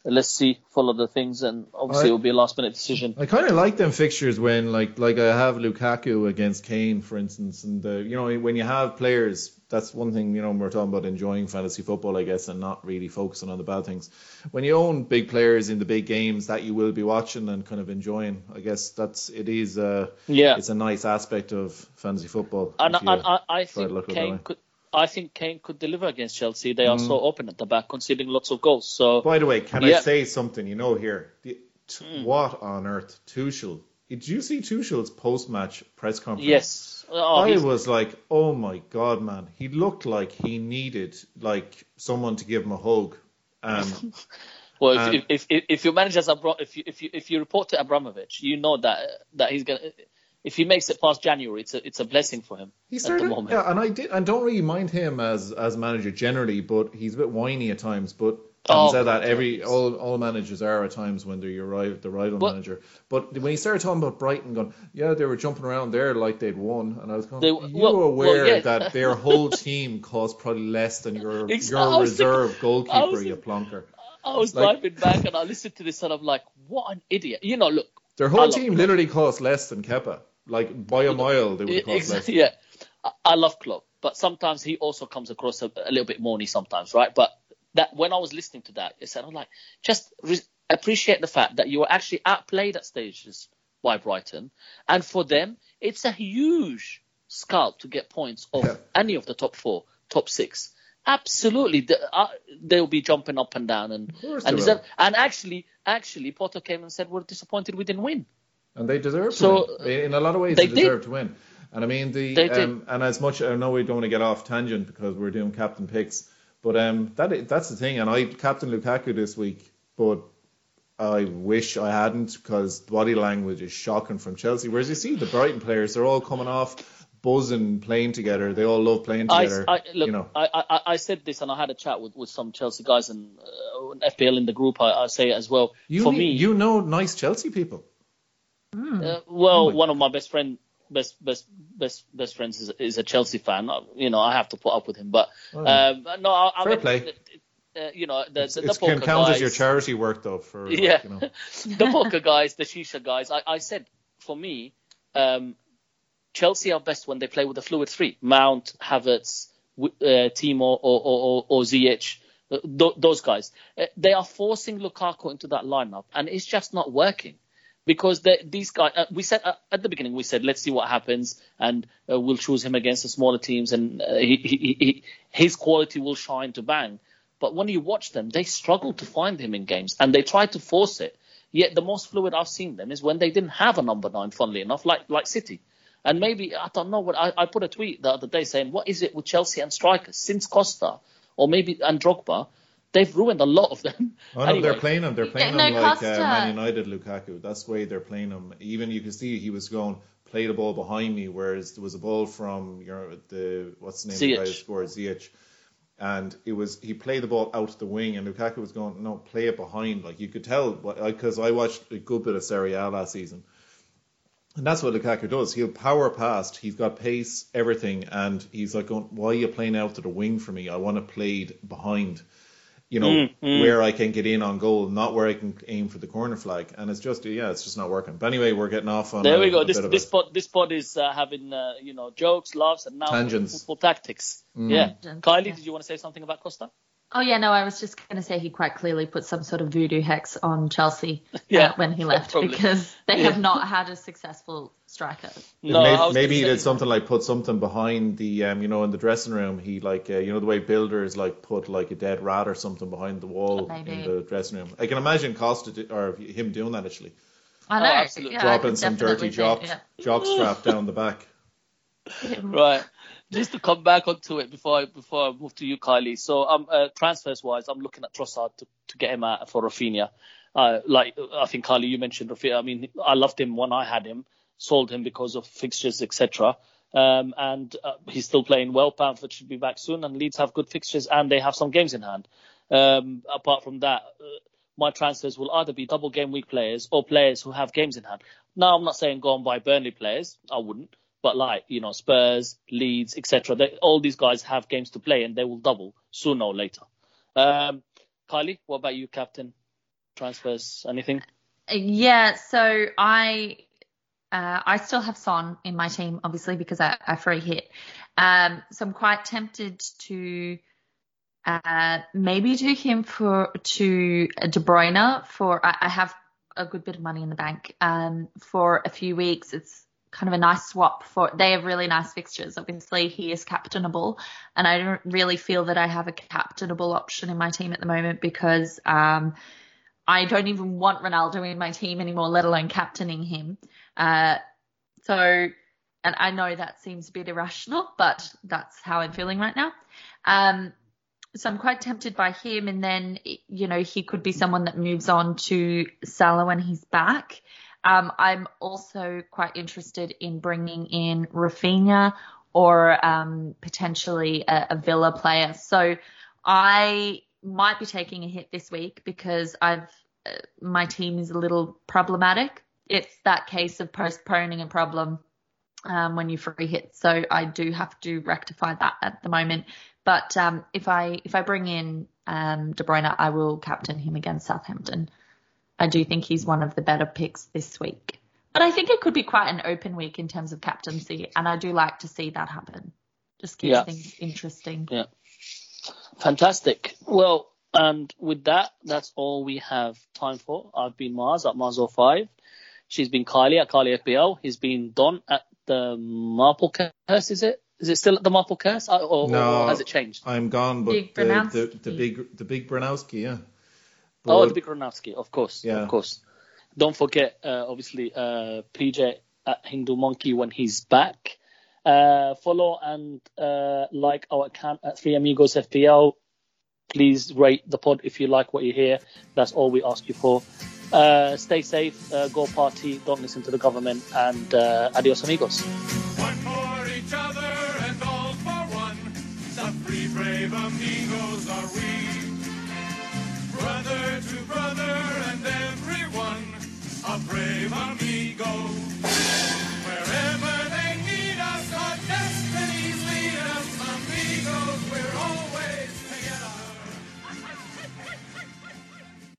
S1: Let's see, follow the things, and obviously
S2: I-
S1: it will be a last minute decision.
S2: I kind of like them fixtures when, like, like I have Lukaku against Kane, for instance, and uh, you know when you have players, that's one thing. You know, we're talking about enjoying fantasy football, I guess, and not really focusing on the bad things. When you own big players in the big games that you will be watching and kind of enjoying, I guess that's it is. Uh,
S1: Yeah.
S2: it's a nice aspect of fantasy football.
S1: And, and I, I think
S2: look at it that way.
S1: Kane could. I think Kane could deliver against Chelsea. They are so open at the back, conceding lots of goals. So
S2: By the way, can I say something? You know, here, the, t-
S1: Hmm.
S2: what on earth, Tuchel? Did you see Tuchel's post-match press conference?
S1: yes, oh,
S2: I
S1: he's-
S2: was like, oh my god, man. He looked like he needed like someone to give him a hug. Um,
S1: well, if,
S2: um,
S1: if, if if your manager's Abra- if you if you if you report to Abramovich, you know that that he's gonna. If he makes it past January, it's a it's a blessing for him
S2: he
S1: at
S2: started,
S1: the moment.
S2: yeah, and I did, and don't really mind him as as manager generally, but he's a bit whiny at times. But
S1: Oh,
S2: said that, every all all managers are at times when they're your rival, the rival
S1: But-
S2: manager. But when he started talking about Brighton, going, yeah, they were jumping around there like they'd won, and I was going,
S1: They-
S2: are you
S1: well- well,
S2: aware
S1: yeah.
S2: that their whole team cost probably less than your your
S1: was thinking-
S2: reserve goalkeeper, you plonker?
S1: I was
S2: like-
S1: driving back and I listened to this and I'm like, what an idiot! You know, look,
S2: Their whole team literally cost less than Kepa. Like by a mile, they would have cost less.
S1: Yeah. I, love Klopp, but sometimes he also comes across a, a little bit moany sometimes, right? But that when I was listening to that, it said, I'm like, just re- appreciate the fact that you were actually outplayed at stages by Brighton, and for them, it's a huge scalp to get points off
S2: Yeah.
S1: any of the top four, top six. Absolutely, uh, they'll be jumping up and down, and and,
S2: they will.
S1: and actually, actually, Potter came and said we're disappointed we didn't win.
S2: And they deserve
S1: So,
S2: to win. In a lot of ways,
S1: they
S2: they,
S1: did.
S2: deserve to win. And I mean the
S1: did.
S2: um, and as much I know we don't want to get off tangent because we're doing captain picks, but um that that's the thing. And I captain Lukaku this week, but I wish I hadn't because body language is shocking from Chelsea. Whereas you see the Brighton players, they're all coming off buzzing, playing together. They all love playing
S1: I,
S2: together.
S1: I look,
S2: you know,
S1: I, I, I said this and I had a chat with, with some Chelsea guys and uh, FPL in the group. I, I say it as well.
S2: you
S1: For me,
S2: you know nice Chelsea people.
S1: Uh, well,
S2: Oh my
S1: one of my best friend, best best best best friends is, is a Chelsea fan. Uh, You know, I have to put up with him. But
S2: Oh.
S1: um, no, I, I
S2: Fair
S1: mean,
S2: play.
S1: Uh, you know, the,
S2: It's,
S1: the, the
S2: can
S1: poker
S2: count
S1: guys,
S2: as your charity work though. For like,
S1: Yeah.
S2: you know.
S1: the poker guys, the shisha guys. I, I said for me, um, Chelsea are best when they play with a fluid three: Mount, Havertz, w- uh, Timo, or or, or, or Ziyech. Uh, th- those guys, uh, they are forcing Lukaku into that lineup, and it's just not working because these guys. Uh, we said uh, at the beginning, we said let's see what happens, and uh, we'll choose him against the smaller teams, and uh, he, he, he, his quality will shine to bang. But when you watch them, they struggle to find him in games, and they try to force it. Yet the most fluid I've seen them is when they didn't have a number nine, funnily enough, like like City. And maybe I don't know what I, I put a tweet the other day saying, what is it with Chelsea and strikers since Costa or maybe and Drogba? They've ruined a lot of them.
S2: Oh no,
S1: Anyway.
S2: they're playing him. They're playing
S3: Yeah,
S2: him like uh, Man United Lukaku. That's the way they're playing him. Even you can see he was going play the ball behind me, whereas there was a ball from your the what's the name of the guy who
S1: Ziyech.
S2: scored Ziyech, and it was he played the ball out to the wing, and Lukaku was going no play it behind. Like you could tell because I watched a good bit of Serie A last season. And that's what Lukaku does. He'll power past. He's got pace, everything, and he's like, going, "Why are you playing out to the wing for me? I want to play behind, you know,
S1: Mm, mm.
S2: where I can get in on goal, not where I can aim for the corner flag." And it's just, yeah, it's just not working. But anyway, we're getting off on.
S1: There
S2: a,
S1: we go.
S2: a
S1: This this
S2: a-
S1: pod this pod is uh, having uh, you know jokes, laughs, and now
S2: Tangents.
S1: football tactics.
S2: Mm.
S1: Yeah.
S3: Tangents,
S1: Kylie,
S3: yeah.
S1: did you want to say something about Costa?
S3: Oh yeah, no, I was just going to say he quite clearly put some sort of voodoo hex on Chelsea
S1: Yeah,
S3: uh, when he left
S1: probably.
S3: because they
S1: Yeah.
S3: have not had a successful striker.
S1: No,
S2: maybe, maybe he
S1: gonna
S2: did something like put something behind the, um, you know, in the dressing room. He like, uh, you know, the way builders like put like a dead rat or something behind the wall
S3: Maybe.
S2: in the dressing room. I can imagine Costa do, or him doing that actually,
S3: I
S1: Oh,
S3: know,
S1: absolutely.
S3: yeah,
S2: dropping
S3: could
S2: some dirty
S3: see-
S2: jock
S3: yeah.
S2: jock strap down the back.
S1: Right. Just to come back onto it before I before I move to you, Kylie. So um uh, transfers wise, I'm looking at Trossard to, to get him out for Raphinha. Uh, like I think Kylie, you mentioned Raphinha. I mean, I loved him when I had him, sold him because of fixtures, etc. Um, and uh, he's still playing well. Bamford should be back soon, and Leeds have good fixtures and they have some games in hand. Um, apart from that, uh, my transfers will either be double game week players or players who have games in hand. Now, I'm not saying go and buy Burnley players. I wouldn't. But like, you know, Spurs, Leeds, etc. All these guys have games to play and they will double sooner or later. Um, Kylie, what about you, captain? Transfers, anything?
S3: Yeah, so I uh, I still have Son in my team, obviously because I, I free hit. Um, so I'm quite tempted to uh, maybe do him for to De Bruyne for I, I have a good bit of money in the bank um, for a few weeks. It's kind of a nice swap for they have really nice fixtures. Obviously, he is captainable, and I don't really feel that I have a captainable option in my team at the moment because um, I don't even want Ronaldo in my team anymore, let alone captaining him. Uh, so, and I know that seems a bit irrational, but that's how I'm feeling right now. Um, so I'm quite tempted by him, and then you know he could be someone that moves on to Salah when he's back. Um, I'm also quite interested in bringing in Raphinha or um, potentially a, a Villa player. So I might be taking a hit this week because I've uh, my team is a little problematic. It's that case of postponing a problem um, when you free hit. So I do have to rectify that at the moment. But um, if I if I bring in um, De Bruyne, I will captain him against Southampton. I do think he's one of the better picks this week. But I think it could be quite an open week in terms of captaincy, and I do like to see that happen. Just keeps
S1: Yeah.
S3: things interesting. Yeah.
S1: Fantastic. Well, and with that, that's all we have time for. I've been Mars at Mars05. She's been Kylie at Kylie FPL. He's been Don at the Marple Curse, is it? Is it still at the Marple Curse? Or, or,
S2: No.
S1: or has it changed?
S2: I'm gone, but
S3: Big
S2: the, the the big the big Branowski, yeah.
S1: Oh,
S2: But-
S1: the big Ronowski, of course,
S2: Yeah.
S1: of course. Don't forget, uh, obviously, uh, PJ at Hindu Monkey when he's back. Uh, follow and uh, like our account at Three Amigos FPL. Please rate the pod if you like what you hear. That's all we ask you for. Uh, stay safe, uh, go party, don't listen to the government, and uh, adios, amigos.
S4: One for each other and all for one. The three brave amigos are we brother and everyone, a brave amigo.